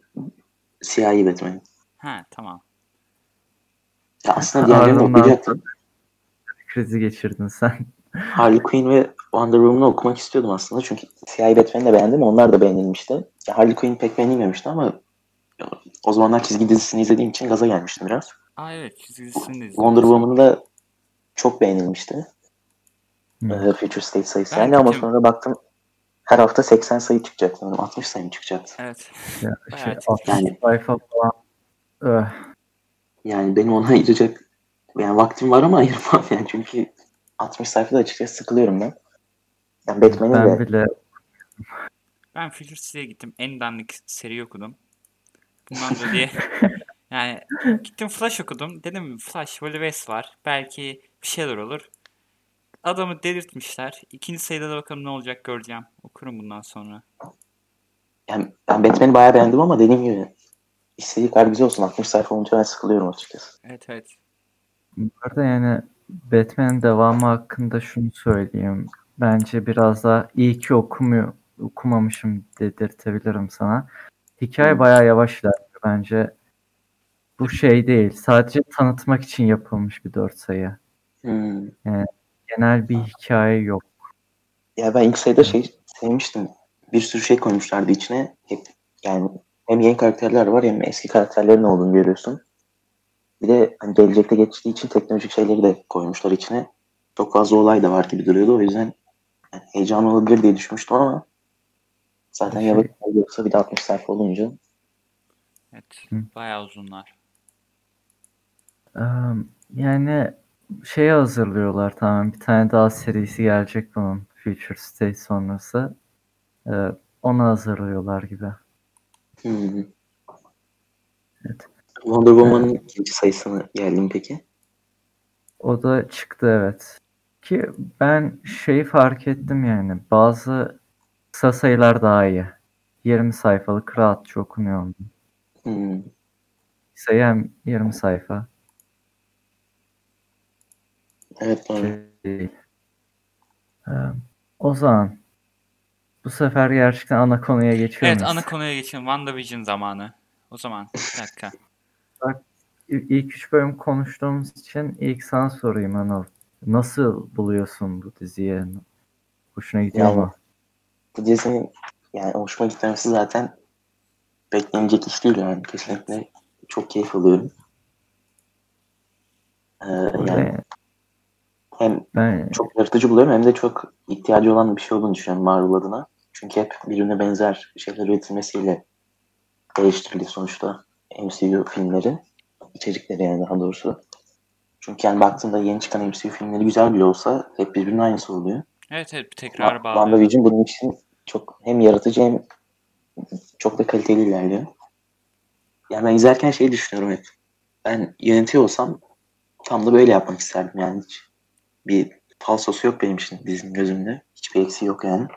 siyahi Batman. Ha tamam. Ya aslında diğerlerini okuyacaktım. krizi geçirdin sen. Harley Quinn ve Wonder Woman'ı okumak istiyordum aslında. Çünkü siyahi Batman'i de beğendim. Onlar da beğenilmişti. Ya Harley Quinn pek beğenilmemişti ama o zamanlar çizgi dizisini izlediğim için gaza gelmiştim biraz. Aa evet çizgisini de izledim. Wonder Woman da çok beğenilmişti. Ee, Future State sayısı. Ben Yani ama sonra baktım her hafta 80 sayı çıkacak sanırım. 60 sayı mı çıkacaktı? Evet. Ya, şey, çok 60 yani. sayfa falan. Öh, Yani benim ona ayıracak yani vaktim var ama ayırmam yani çünkü 60 sayfada açıkçası sıkılıyorum ben. Yani Batman'in ben de bile Ben Future State'e gittim. En dandik seri okudum. Bundan dolayı yani gittim Flash okudum. Dedim Flash Wally West var. Belki bir şeyler olur. Adamı delirtmişler. İkinci sayıda da bakalım ne olacak göreceğim. Okurum bundan sonra. yani ben Batman'i bayağı beğendim ama dediğim gibi istediği kadar güzel olsun. 60 sayfa olunca ben sıkılıyorum açıkçası. Evet evet. Bu arada yani Batman'in devamı hakkında şunu söyleyeyim. Bence biraz daha iyi ki okumuyor, okumamışım dedirtebilirim sana. Hikaye bayağı yavaş ilerliyor bence. Bu şey değil. Sadece tanıtmak için yapılmış bir dört sayı. Hmm. Genel bir hikaye yok. Ya ben ilk sayıda şey sevmiştim. Bir sürü şey koymuşlardı içine. Hep yani hem yeni karakterler var hem eski karakterlerin olduğunu görüyorsun. Bir de hani gelecekte geçtiği için teknolojik şeyleri de koymuşlar içine. Çok fazla olay da var gibi duruyordu. O yüzden yani heyecan olabilir diye düşünmüştüm ama zaten Şey- yavaş yoksa bir de 60 sayfa olunca Evet. Hı. Bayağı uzunlar. Eee, yani şeye hazırlıyorlar tamam. Bir tane daha serisi gelecek bunun. Future State sonrası. Eee onu hazırlıyorlar gibi. Hmm. Evet. Wonder Woman'ın ikinci sayısını geldim peki. O da çıktı evet. Ki ben şeyi fark ettim yani. Bazı kısa sayılar daha iyi. 20 sayfalık rahatça okunuyor. Hmm. Sayı hem 20 sayfa. Evet doğru. Şey. Ee, o zaman bu sefer gerçekten ana konuya geçiyor Evet muyuz? ana konuya geçelim. WandaVision zamanı. O zaman bir dakika. İ- İlk üç bölüm konuştuğumuz için ilk sana sorayım Anıl. Nasıl buluyorsun bu diziyi? Hoşuna gidiyor Yani- mu? Bu dizinin yani hoşuma gitmemesi zaten beklenecek iş değil yani. Kesinlikle çok keyif alıyorum. Ee, yani. Hem Ben çok yaratıcı buluyorum hem de çok ihtiyacı olan bir şey olduğunu düşünüyorum Marvel adına. Çünkü hep birbirine benzer şeyler üretilmesiyle geliştiriliyor sonuçta MCU filmleri. içerikleri yani daha doğrusu. Çünkü yani baktığında yeni çıkan MCU filmleri güzel bile olsa hep birbirinin aynısı oluyor. Evet evet tekrar bağlıyor. WandaVision bunun için çok hem yaratıcı hem çok da kaliteli ilerliyor. Yani ben izlerken şey düşünüyorum hep. Ben yönetiyor olsam tam da böyle yapmak isterdim yani hiç bir falsosu yok benim için dizinin gözümde. Hiçbir eksiği yok yani.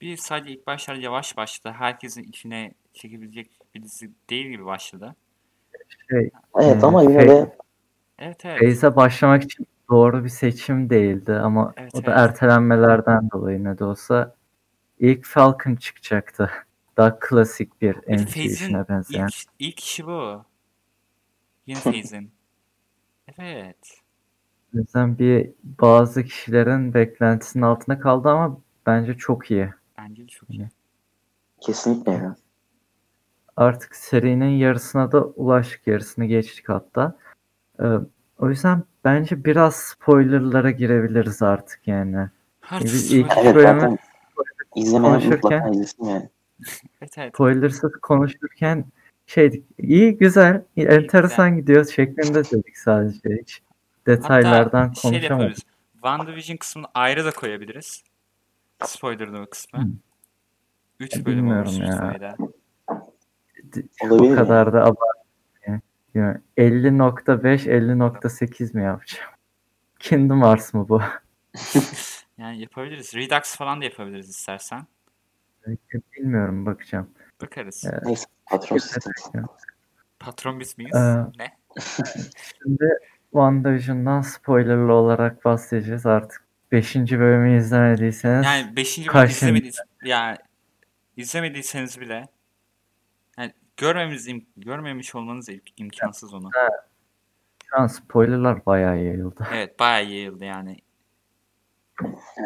Bir sadece ilk başlar yavaş başladı. Herkesin içine çekebilecek bir dizi değil gibi başladı. şey, Evet Ee, ama yine de Evet evet. Feyz'e başlamak için doğru bir seçim değildi ama Evet, o da evet. ertelenmelerden dolayı ne de olsa ilk Falcon çıkacaktı. Daha klasik bir de MCU Feyz'in işine benzeyen. ilk, ilk işi bu. Yeni Faze'in. Evet. O yüzden bir bazı kişilerin beklentisinin altında kaldı ama bence çok iyi. Bence de çok iyi. Kesinlikle yani. Artık serinin yarısına da ulaştık. Yarısını geçtik hatta. Ee, o yüzden bence biraz spoilerlara girebiliriz artık yani. Artık Biz ilk- Evet bölümü konuşurken- yani. Evet evet. Spoilersız konuşurken şeydik. iyi güzel, enteresan gidiyor şeklinde dedik sadece. Hiç detaylardan Hatta şey konuşamadık. yapabiliriz. WandaVision kısmını ayrı da koyabiliriz. Spoilerlı o kısmı. Hmm. 3 bölüm olmuş ya. Olabilir O mi? kadar da abartmıyor. Yani 50.5 50.8 mi yapacağım? Kingdom Hearts mı bu? Yani yapabiliriz. Redux falan da yapabiliriz istersen. Bilmiyorum bakacağım. Bakarız. Evet. Neyse patron. Patron biz miyiz? Ee, ne? Şimdi WandaVision'dan spoilerlı olarak bahsedeceğiz artık. 5. bölümü izlemediyseniz Yani 5. bölüm kaç izlemediyseniz yani izlemediyseniz bile yani görmemiz im- görmemiş olmanız im- imkansız onu. şu an spoilerlar bayağı yayıldı. Evet bayağı yayıldı yani.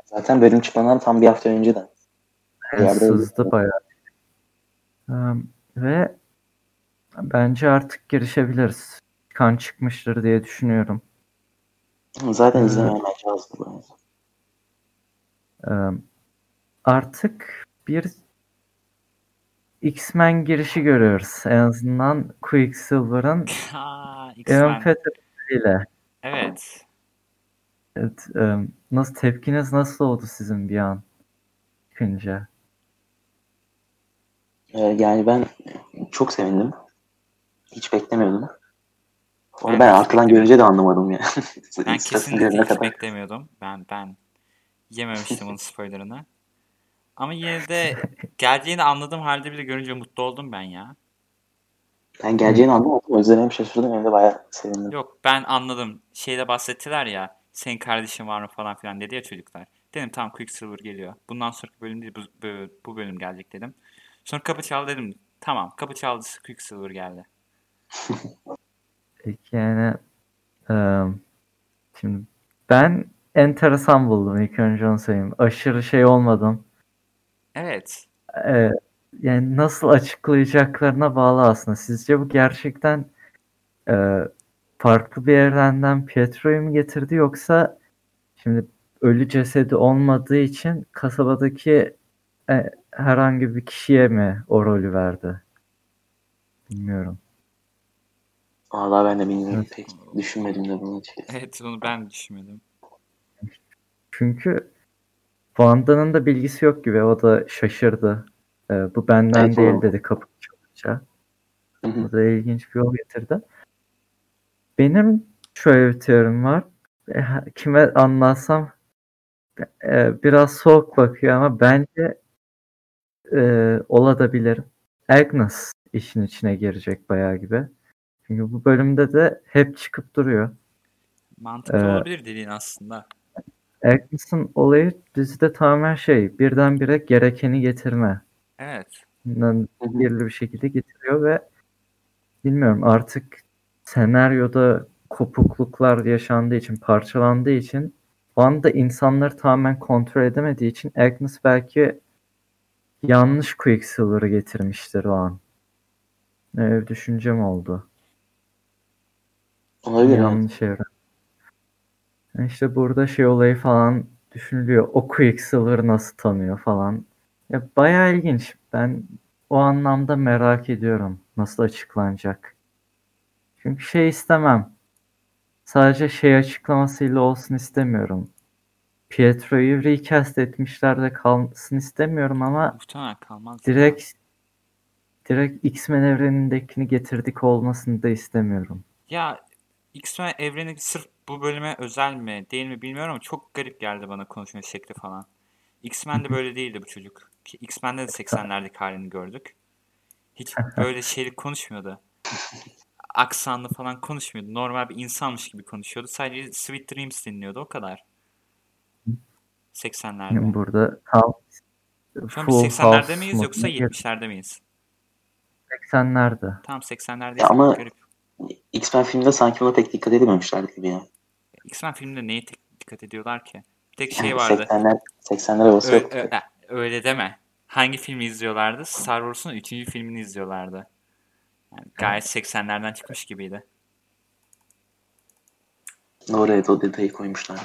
Zaten bölüm çıkmadan tam bir hafta önceden. Yerde sızdı bayağı. Ee, ve bence artık girişebiliriz. Kan çıkmıştır diye düşünüyorum. Zaten bu arada. Ee, artık bir X-Men girişi görüyoruz. En azından Quicksilver'ın X-Men. empatisiyle. Evet. Evet, e, nasıl tepkiniz nasıl oldu sizin bir an çıkınca? Ee, yani ben çok sevindim. Hiç beklemiyordum. Onu Ben arkadan görünce de anlamadım ya. Ben kesinlikle hiç kadar. beklemiyordum. Ben ben yememiştim onun spoilerını. Ama yine de geleceğini anladığım halde bile görünce mutlu oldum ben ya. Ben geleceğini anlamadım. O yüzden hem şaşırdım hem de bayağı sevindim. Yok ben anladım. Şeyde bahsettiler ya. Senin kardeşin var mı falan filan dedi ya çocuklar. Dedim tamam Quicksilver geliyor. Bundan sonraki bölüm değil bu, bu, bu bölüm gelecek dedim. Sonra kapı çaldı dedim. Tamam kapı çaldı Quicksilver geldi. Peki yani e, şimdi ben enteresan buldum ilk önce onu söyleyeyim. Aşırı şey olmadım. Evet. E, yani nasıl açıklayacaklarına bağlı aslında. Sizce bu gerçekten e, farklı bir evrenden Pietro'yu mu getirdi yoksa şimdi ölü cesedi olmadığı için kasabadaki e, herhangi bir kişiye mi o rolü verdi? Bilmiyorum. Valla ben de bilmiyorum. Evet. Pek düşünmedim de bunu hiç. Evet onu ben düşünmedim. Çünkü Wanda'nın da bilgisi yok gibi. O da şaşırdı. E, bu benden Evet, değil o- dedi kapı çalınca. Bu da ilginç bir yol getirdi. Benim şöyle bir teorim var. E, Kime anlatsam e, biraz soğuk bakıyor ama bence e, olabilirim. Agnes işin içine girecek bayağı gibi. Çünkü bu bölümde de hep çıkıp duruyor. Mantıklı Ee, olabilir dediğin aslında. Agnes'ın olayı dizide tamamen şey birdenbire gerekeni getirme. Evet. Belirli bir şekilde getiriyor ve bilmiyorum artık senaryoda kopukluklar yaşandığı için, parçalandığı için Wanda insanları tamamen kontrol edemediği için Agnes belki yanlış Quicksilver'ı getirmiştir o an. Bir düşüncem oldu. Olabilir. Yanlış evren. İşte burada şey olayı falan düşünülüyor. O Quicksilver'ı nasıl tanıyor falan. Ya bayağı ilginç. Ben o anlamda merak ediyorum nasıl açıklanacak. Çünkü şey istemem. Sadece şey açıklamasıyla olsun istemiyorum. Pietro'yu recast etmişler de kalsın istemiyorum ama Muhtemelen kalmaz. direkt direkt X-Men evrenindekini getirdik olmasını da istemiyorum. Ya X-Men evreni sırf bu bölüme özel mi değil mi bilmiyorum ama çok garip geldi bana konuşma şekli falan. X-Men'de böyle değildi bu çocuk. Ki X-Men'de de 80'lerdeki halini gördük. Hiç böyle şeyli konuşmuyordu. Aksanlı falan konuşmuyordu. Normal bir insanmış gibi konuşuyordu. Sadece Sweet Dreams dinliyordu o kadar. 80'lerde. Burada tam Şu an biz Full 80'lerde House miyiz yoksa moduna girdik. 70'lerde miyiz? 80'lerde. Tam 80'lerde Ya ama- garip. X-Men filminde sanki buna pek dikkat edememişlerdi gibi ya. X-Men filminde neye tek- dikkat ediyorlar ki? Bir tek şey vardı. 80'ler, 80'ler havası Ö- yok. ö- ha, öyle deme. Hangi filmi izliyorlardı? Star Wars'un 3. filmini izliyorlardı. Yani gayet 80'lerden çıkmış gibiydi. Doğru evet o detayı koymuşlar.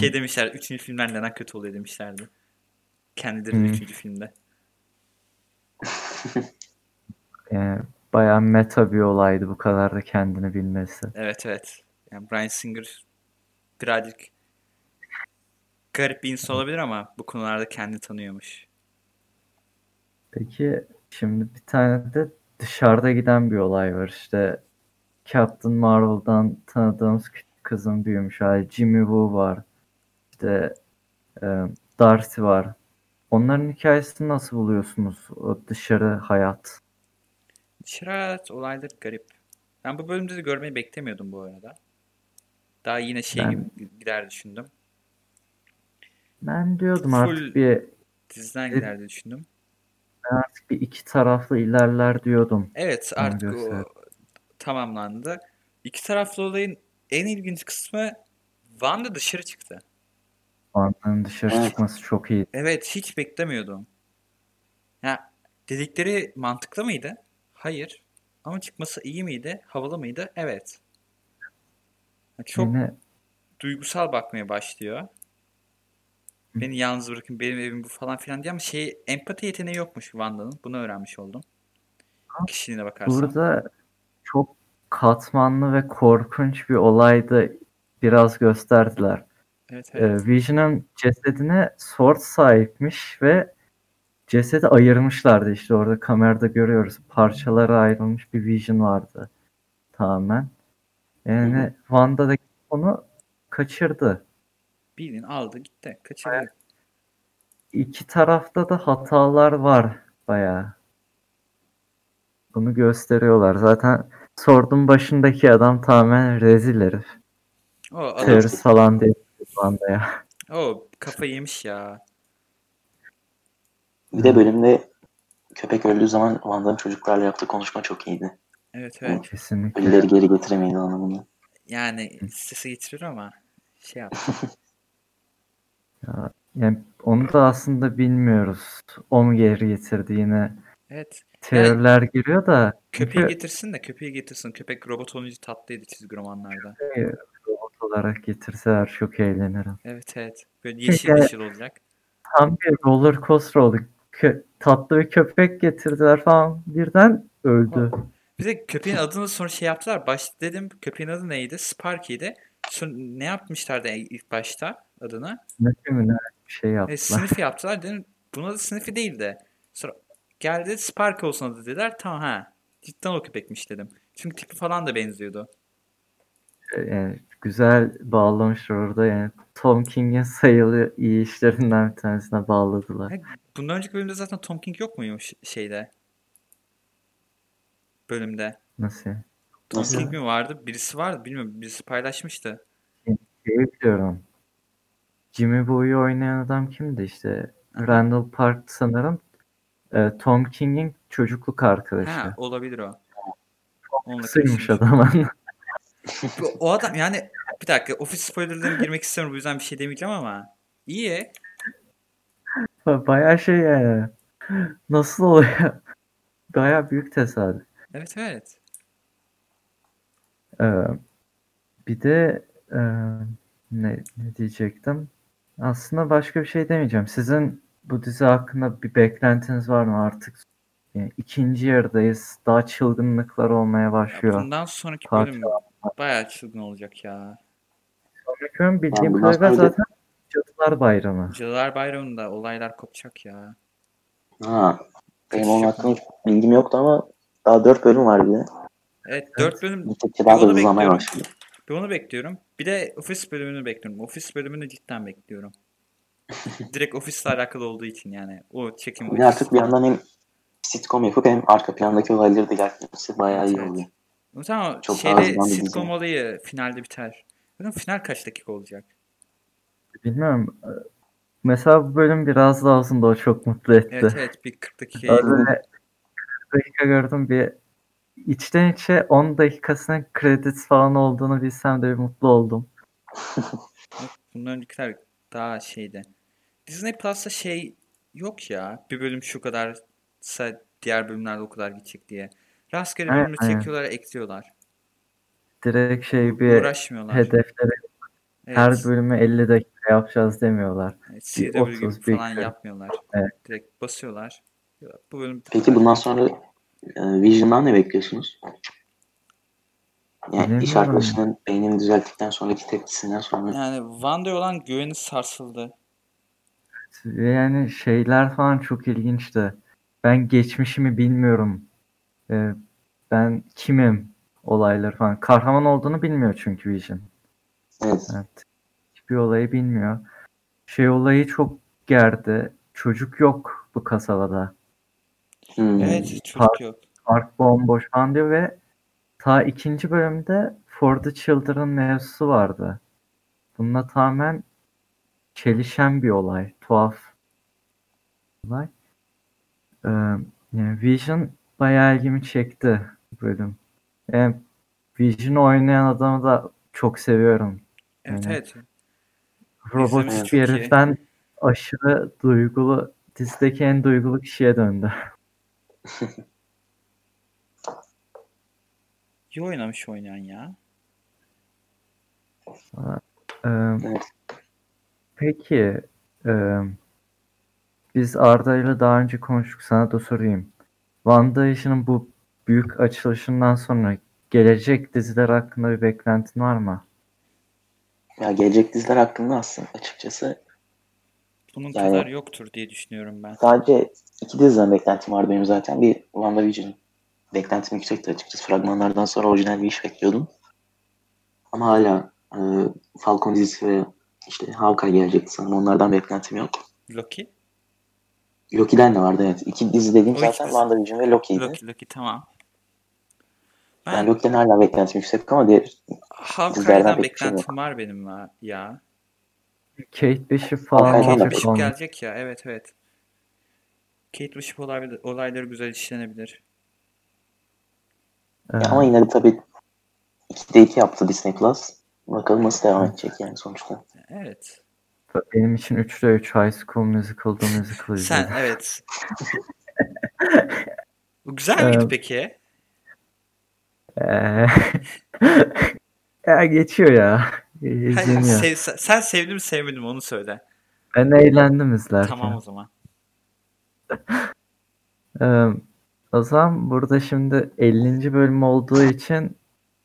Şey demişler 3. filmler neden kötü oluyor demişlerdi. Kendileri Hmm. 3. filmde. yani bayağı meta bir olaydı bu kadar da kendini bilmesi. Evet evet. Yani Bryan Singer birazcık garip bir insan olabilir ama bu konularda kendini tanıyormuş. Peki şimdi bir tane de dışarıda giden bir olay var. İşte Captain Marvel'dan tanıdığımız küçük kızın büyümüş hali. Jimmy Woo var. İşte e, Darcy var. Onların hikayesini nasıl buluyorsunuz? O dışarı hayat. Şirat olayları garip. Ben bu bölümde de görmeyi beklemiyordum bu arada. Daha yine şey Ben- gibi gider düşündüm. Ben diyordum Full- artık bir Diziden gider diye düşündüm. artık bir iki taraflı ilerler diyordum. Evet artık o tamamlandı. İki taraflı olayın en ilginç kısmı Wanda dışarı çıktı. Wanda'nın dışarı Evet. çıkması çok iyi. Evet hiç beklemiyordum. Ya dedikleri mantıklı mıydı? Hayır. Ama çıkması iyi miydi? Havalı mıydı? Evet. Çok Yine duygusal bakmaya başlıyor. Beni yalnız bırakın benim evim bu falan filan diye ama şey empati yeteneği yokmuş Wanda'nın. Bunu öğrenmiş oldum. Kişiliğine bakarsan. Burada çok katmanlı ve korkunç bir olaydı biraz gösterdiler. Evet evet. Ee, Vision'ın cesedine Sword sahipmiş ve cesedi ayırmışlardı işte orada kamerada görüyoruz. Parçalara ayrılmış bir Vision vardı tamamen. Yani Wanda da onu kaçırdı. Bildiğin aldı gitti. Kaçırdı. İki tarafta da hatalar var bayağı. Bunu gösteriyorlar. Zaten Sword'un başındaki adam tamamen rezil herif. O adam Terörist falan değil Wanda'ya. o kafa yemiş ya. Bir de bölümde köpek öldüğü zaman Wanda'nın çocuklarla yaptığı konuşma çok iyiydi. Evet evet. Kesinlikle. Ölüleri geri getiremeydi anlamında. Yani sesi getirir ama şey yap. Yani onu da aslında bilmiyoruz. O mu geri getirdi yine? Evet. Teoriler giriyor da Köpeği çünkü getirsin de köpeği getirsin. Köpek robot olunca tatlıydı çizgi romanlarda. robot olarak getirseler çok eğlenirim. Evet evet. Böyle yeşil Yani- yeşil olacak. Tam bir roller coaster oldu. Kö- tatlı bir köpek getirdiler falan. Birden öldü. Bir de köpeğin adını sonra şey yaptılar. Baş dedim köpeğin adı neydi? Sparky'ydi. Sonra ne yapmışlardı ilk başta adını? Ne mi ne şey E, yaptılar. sınıfı yaptılar. Dedim bunun adı sınıfı değildi. Sonra geldi Sparky olsun adı dediler. Tamam ha. Cidden o köpekmiş dedim. Çünkü tipi falan da benziyordu. Yani güzel bağlamışlar orada yani. Tom King'in sayılı iyi işlerinden bir tanesine bağladılar. Bundan önceki bölümde zaten Tom King yok muymuş şeyde? Bölümde. Nasıl? Tom Nasıl? King mi vardı? Birisi vardı. Bilmiyorum. Birisi paylaşmıştı. Şeyi biliyorum. Jimmy Woo'yu oynayan adam kimdi işte? Randall Park sanırım. Ee, Tom King'in çocukluk arkadaşı. Ha olabilir o. Kısaymış. Bu- O adam yani bir dakika ofis spoilerlarına girmek istemiyorum bu yüzden bir şey demeyeceğim ama iyi. Bayağı şey yani. Nasıl oluyor? Bayağı büyük tesadüf. Evet evet. Ee, bir de e, ne, ne diyecektim? Aslında başka bir şey demeyeceğim. Sizin bu dizi hakkında bir beklentiniz var mı artık? Yani ikinci yarıdayız. Daha çılgınlıklar olmaya Ya başlıyor. bundan sonraki bölüm bayağı çılgın olacak ya. Sonraki bölüm bildiğim kadarıyla zaten Cadılar Bayramı. Cadılar Bayramı'nda olaylar kopacak ya. Ha, benim onun hakkında bilgim yoktu ama daha 4 bölüm var bir de. Evet 4 bölüm hızlanmaya bekliyorum. başladı. bir onu bekliyorum. Bir de ofis bölümünü bekliyorum. Ofis bölümünü cidden bekliyorum. Direkt ofisle alakalı olduğu için yani. O çekim Bir artık bir yandan hem sitcom yapıp hem arka plandaki olayları da ilerletmesi bayağı iyi Evet, oluyor. Tamam Çok şeyde bir sitcom olayı finalde biter. Bakın final kaç dakika olacak? Bilmiyorum. Ee, Mesela bu bölüm biraz daha uzun da o çok mutlu etti. Evet evet bir 40 dakika Öyle 40 dakika gördüm bir içten içe 10 dakikasının kredisi falan olduğunu bilsem de bir mutlu oldum. Bundan öncekiler daha şeydi. Disney Plus'ta şey yok ya. Bir bölüm şu kadar diğer bölümlerde o kadar gidecek diye. Rastgele bölümü çekiyorlar, ekliyorlar. Direkt şey bir Uğraşmıyorlar. Evet. her bölümü 50 dakika yapacağız demiyorlar. Evet, CW gibi 30, bir falan 40. yapmıyorlar. Evet. Direkt basıyorlar. Bu bölüm Peki bundan sonra e, Vision'dan ne bekliyorsunuz? Yani iş Bilemiyorum. arkadaşının beynini düzelttikten sonraki tepkisinden sonra yani Wanda'ya olan güveni sarsıldı. Yani şeyler falan çok ilginçti. Ben geçmişimi bilmiyorum. Ee, ben kimim olayları falan. Kahraman olduğunu bilmiyor çünkü Vision. Evet. Evet. Hiçbir olayı bilmiyor. Şey olayı çok gerdi. Çocuk yok bu kasabada. Hmm. Evet, çocuk yok. Park bomboş falan diyor ve ta ikinci bölümde For the Children mevzusu vardı. Bununla tamamen çelişen bir olay. Tuhaf olay. Ee, yani Vision bayağı ilgimi çekti bu bölüm. Yani Vision'ı oynayan adamı da çok seviyorum. Evet, Yani evet. Robotik bir iyi. heriften aşırı duygulu, dizideki en duygulu kişiye döndü. İyi oynamış oynayan ya. Ee, Evet. peki, e, biz Arda ile daha önce konuştuk. Sana da sorayım. WandaVision'ın bu büyük açılışından sonra gelecek diziler hakkında bir beklentin var mı? Ya gelecek diziler hakkında aslında açıkçası Bunun Yani- kadar yoktur diye düşünüyorum ben. sadece iki diziden beklentim vardı benim zaten. Bir WandaVision beklentim yüksekti açıkçası. Fragmanlardan sonra orijinal bir iş bekliyordum. Ama hala e, Falcon dizisi ve işte Hawkeye gelecekti sanırım. Onlardan beklentim yok. Loki? Loki'den de vardı evet. İki dizi dediğim O zaten. WandaVision ve Loki'ydi. Loki, Loki tamam. Yani Ben Loki'den hala beklentim yüksek ama diğer Hawkeye'den şey beklentim var benim ya. Kate Bishop falan Kate Bishop gelecek ya. Evet evet. Kate Bishop olay- olayları güzel işlenebilir. Ee, ama yine de tabii 2'de 2 yaptı Disney Plus. Bakalım nasıl devam edecek yani sonuçta. Evet. benim için 3'te 3 High School Musical, The Musical Sen evet. Bu güzel miydi Ee, peki? Ee, ya geçiyor ya. Hayır, sev- sen- sevdin mi sevmedin mi onu söyle. Ben eğlendim izlerken. Tamam o zaman. Ee, o zaman burada şimdi 50. bölüm olduğu için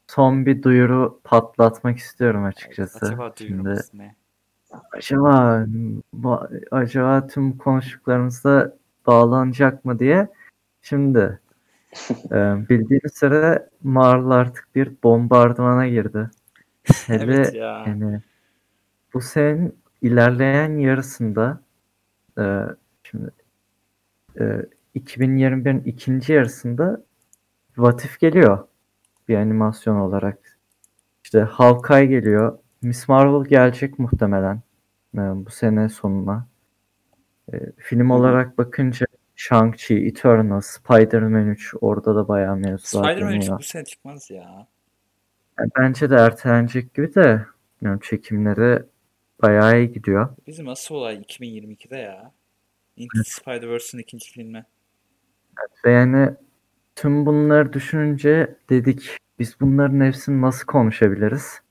son bir duyuru patlatmak istiyorum açıkçası. Acaba Şimdi duyurumuz ne? acaba bu- acaba tüm konuştuklarımızda bağlanacak mı diye şimdi e, bildiğiniz üzere Marvel artık bir bombardımana girdi. Hele Evet ya. yani bu senenin ilerleyen yarısında e, şimdi e, 2021'in ikinci yarısında What If geliyor bir animasyon olarak. İşte Hawkeye geliyor. Miss Marvel gelecek muhtemelen e, bu sene sonuna. E, film olarak bakınca Shang-Chi, Eternals, Spider-Man 3 orada da bayağı mevzular Spider-Man 3 dönüyor. bu sene çıkmaz ya. Yani bence de ertelenecek gibi de yani çekimleri bayağı iyi gidiyor. Bizim asıl olay 2022'de ya. Into the Spider-Verse'ın ikinci filmi. Ve yani tüm bunları düşününce dedik biz bunların hepsini nasıl konuşabiliriz?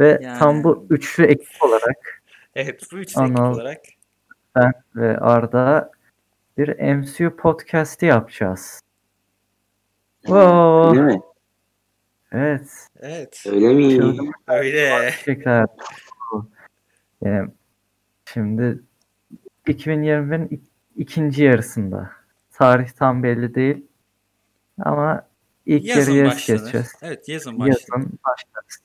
Ve Yani- tam bu üçlü ekip olarak Evet bu üçlü ekip olarak ben ve Arda bir MCU podcast'i yapacağız. Wow. Öyle mi? Evet. evet Öyle mi? Öyle. Teşekkürler. Yani şimdi 2021'in ik- ikinci yarısında. Tarih tam belli değil. Ama ilk Yazın yarıya geçeceğiz. Evet yazın başlanır. Yazın başlarız.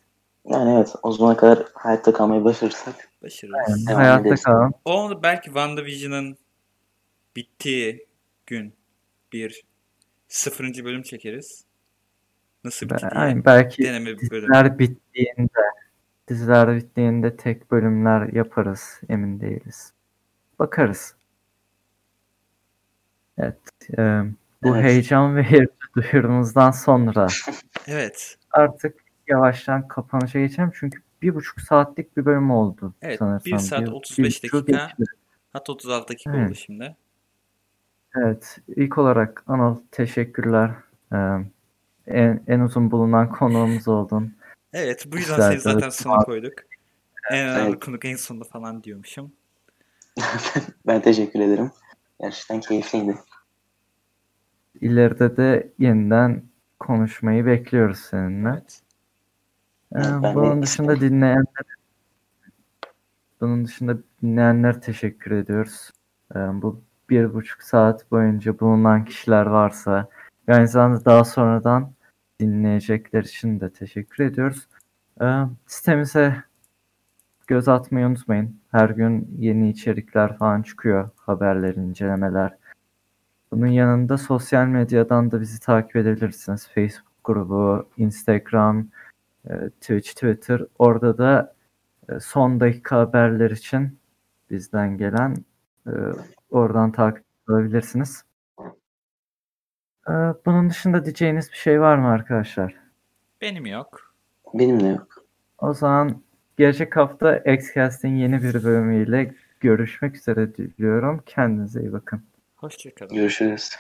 Yani evet o zamana kadar hayatta kalmayı başarırsak Başarırız. Devam Hayatta kalan. O belki WandaVision'ın bittiği gün bir sıfırıncı bölüm çekeriz. Nasıl bitti diye. Yani belki Deneme bir bölüm. diziler bittiğinde diziler bittiğinde tek bölümler yaparız. Emin değiliz. Bakarız. Evet. e, Bu Evet. heyecan ve duyurumuzdan sonra Evet. artık yavaştan kapanışa geçelim. Çünkü bir buçuk saatlik bir bölüm oldu Evet, sanırsam. bir saat Bir- 35 bir dakika. Hatta 36 dakika Evet. oldu şimdi. Evet. İlk olarak Anıl teşekkürler. Ee, en, en uzun bulunan konuğumuz oldun. Evet bu yüzden Güzel, seni zaten evet. sona koyduk. En önemli Evet. konuk en sonunda falan diyormuşum. Ben teşekkür ederim. Gerçekten keyifliydi. İleride de yeniden konuşmayı bekliyoruz seninle. Evet. Ee, de bunun dışında isterim. dinleyenler bunun dışında dinleyenler teşekkür ediyoruz. Ee, bu bir buçuk saat boyunca bulunan kişiler varsa ve aynı zamanda daha sonradan dinleyecekler için de teşekkür ediyoruz. Ee, sitemize göz atmayı unutmayın. Her gün yeni içerikler falan çıkıyor. Haberler, incelemeler. Bunun yanında sosyal medyadan da bizi takip edebilirsiniz. Facebook grubu, Instagram, e, Twitch, Twitter. Orada da e, son dakika haberler için bizden gelen e, oradan takip edebilirsiniz. E, Bunun dışında diyeceğiniz bir şey var mı arkadaşlar? Benim yok. Benim de yok. O zaman gelecek hafta Xcast'in yeni bir bölümüyle görüşmek üzere diliyorum. Kendinize iyi bakın. Hoşçakalın. Görüşürüz.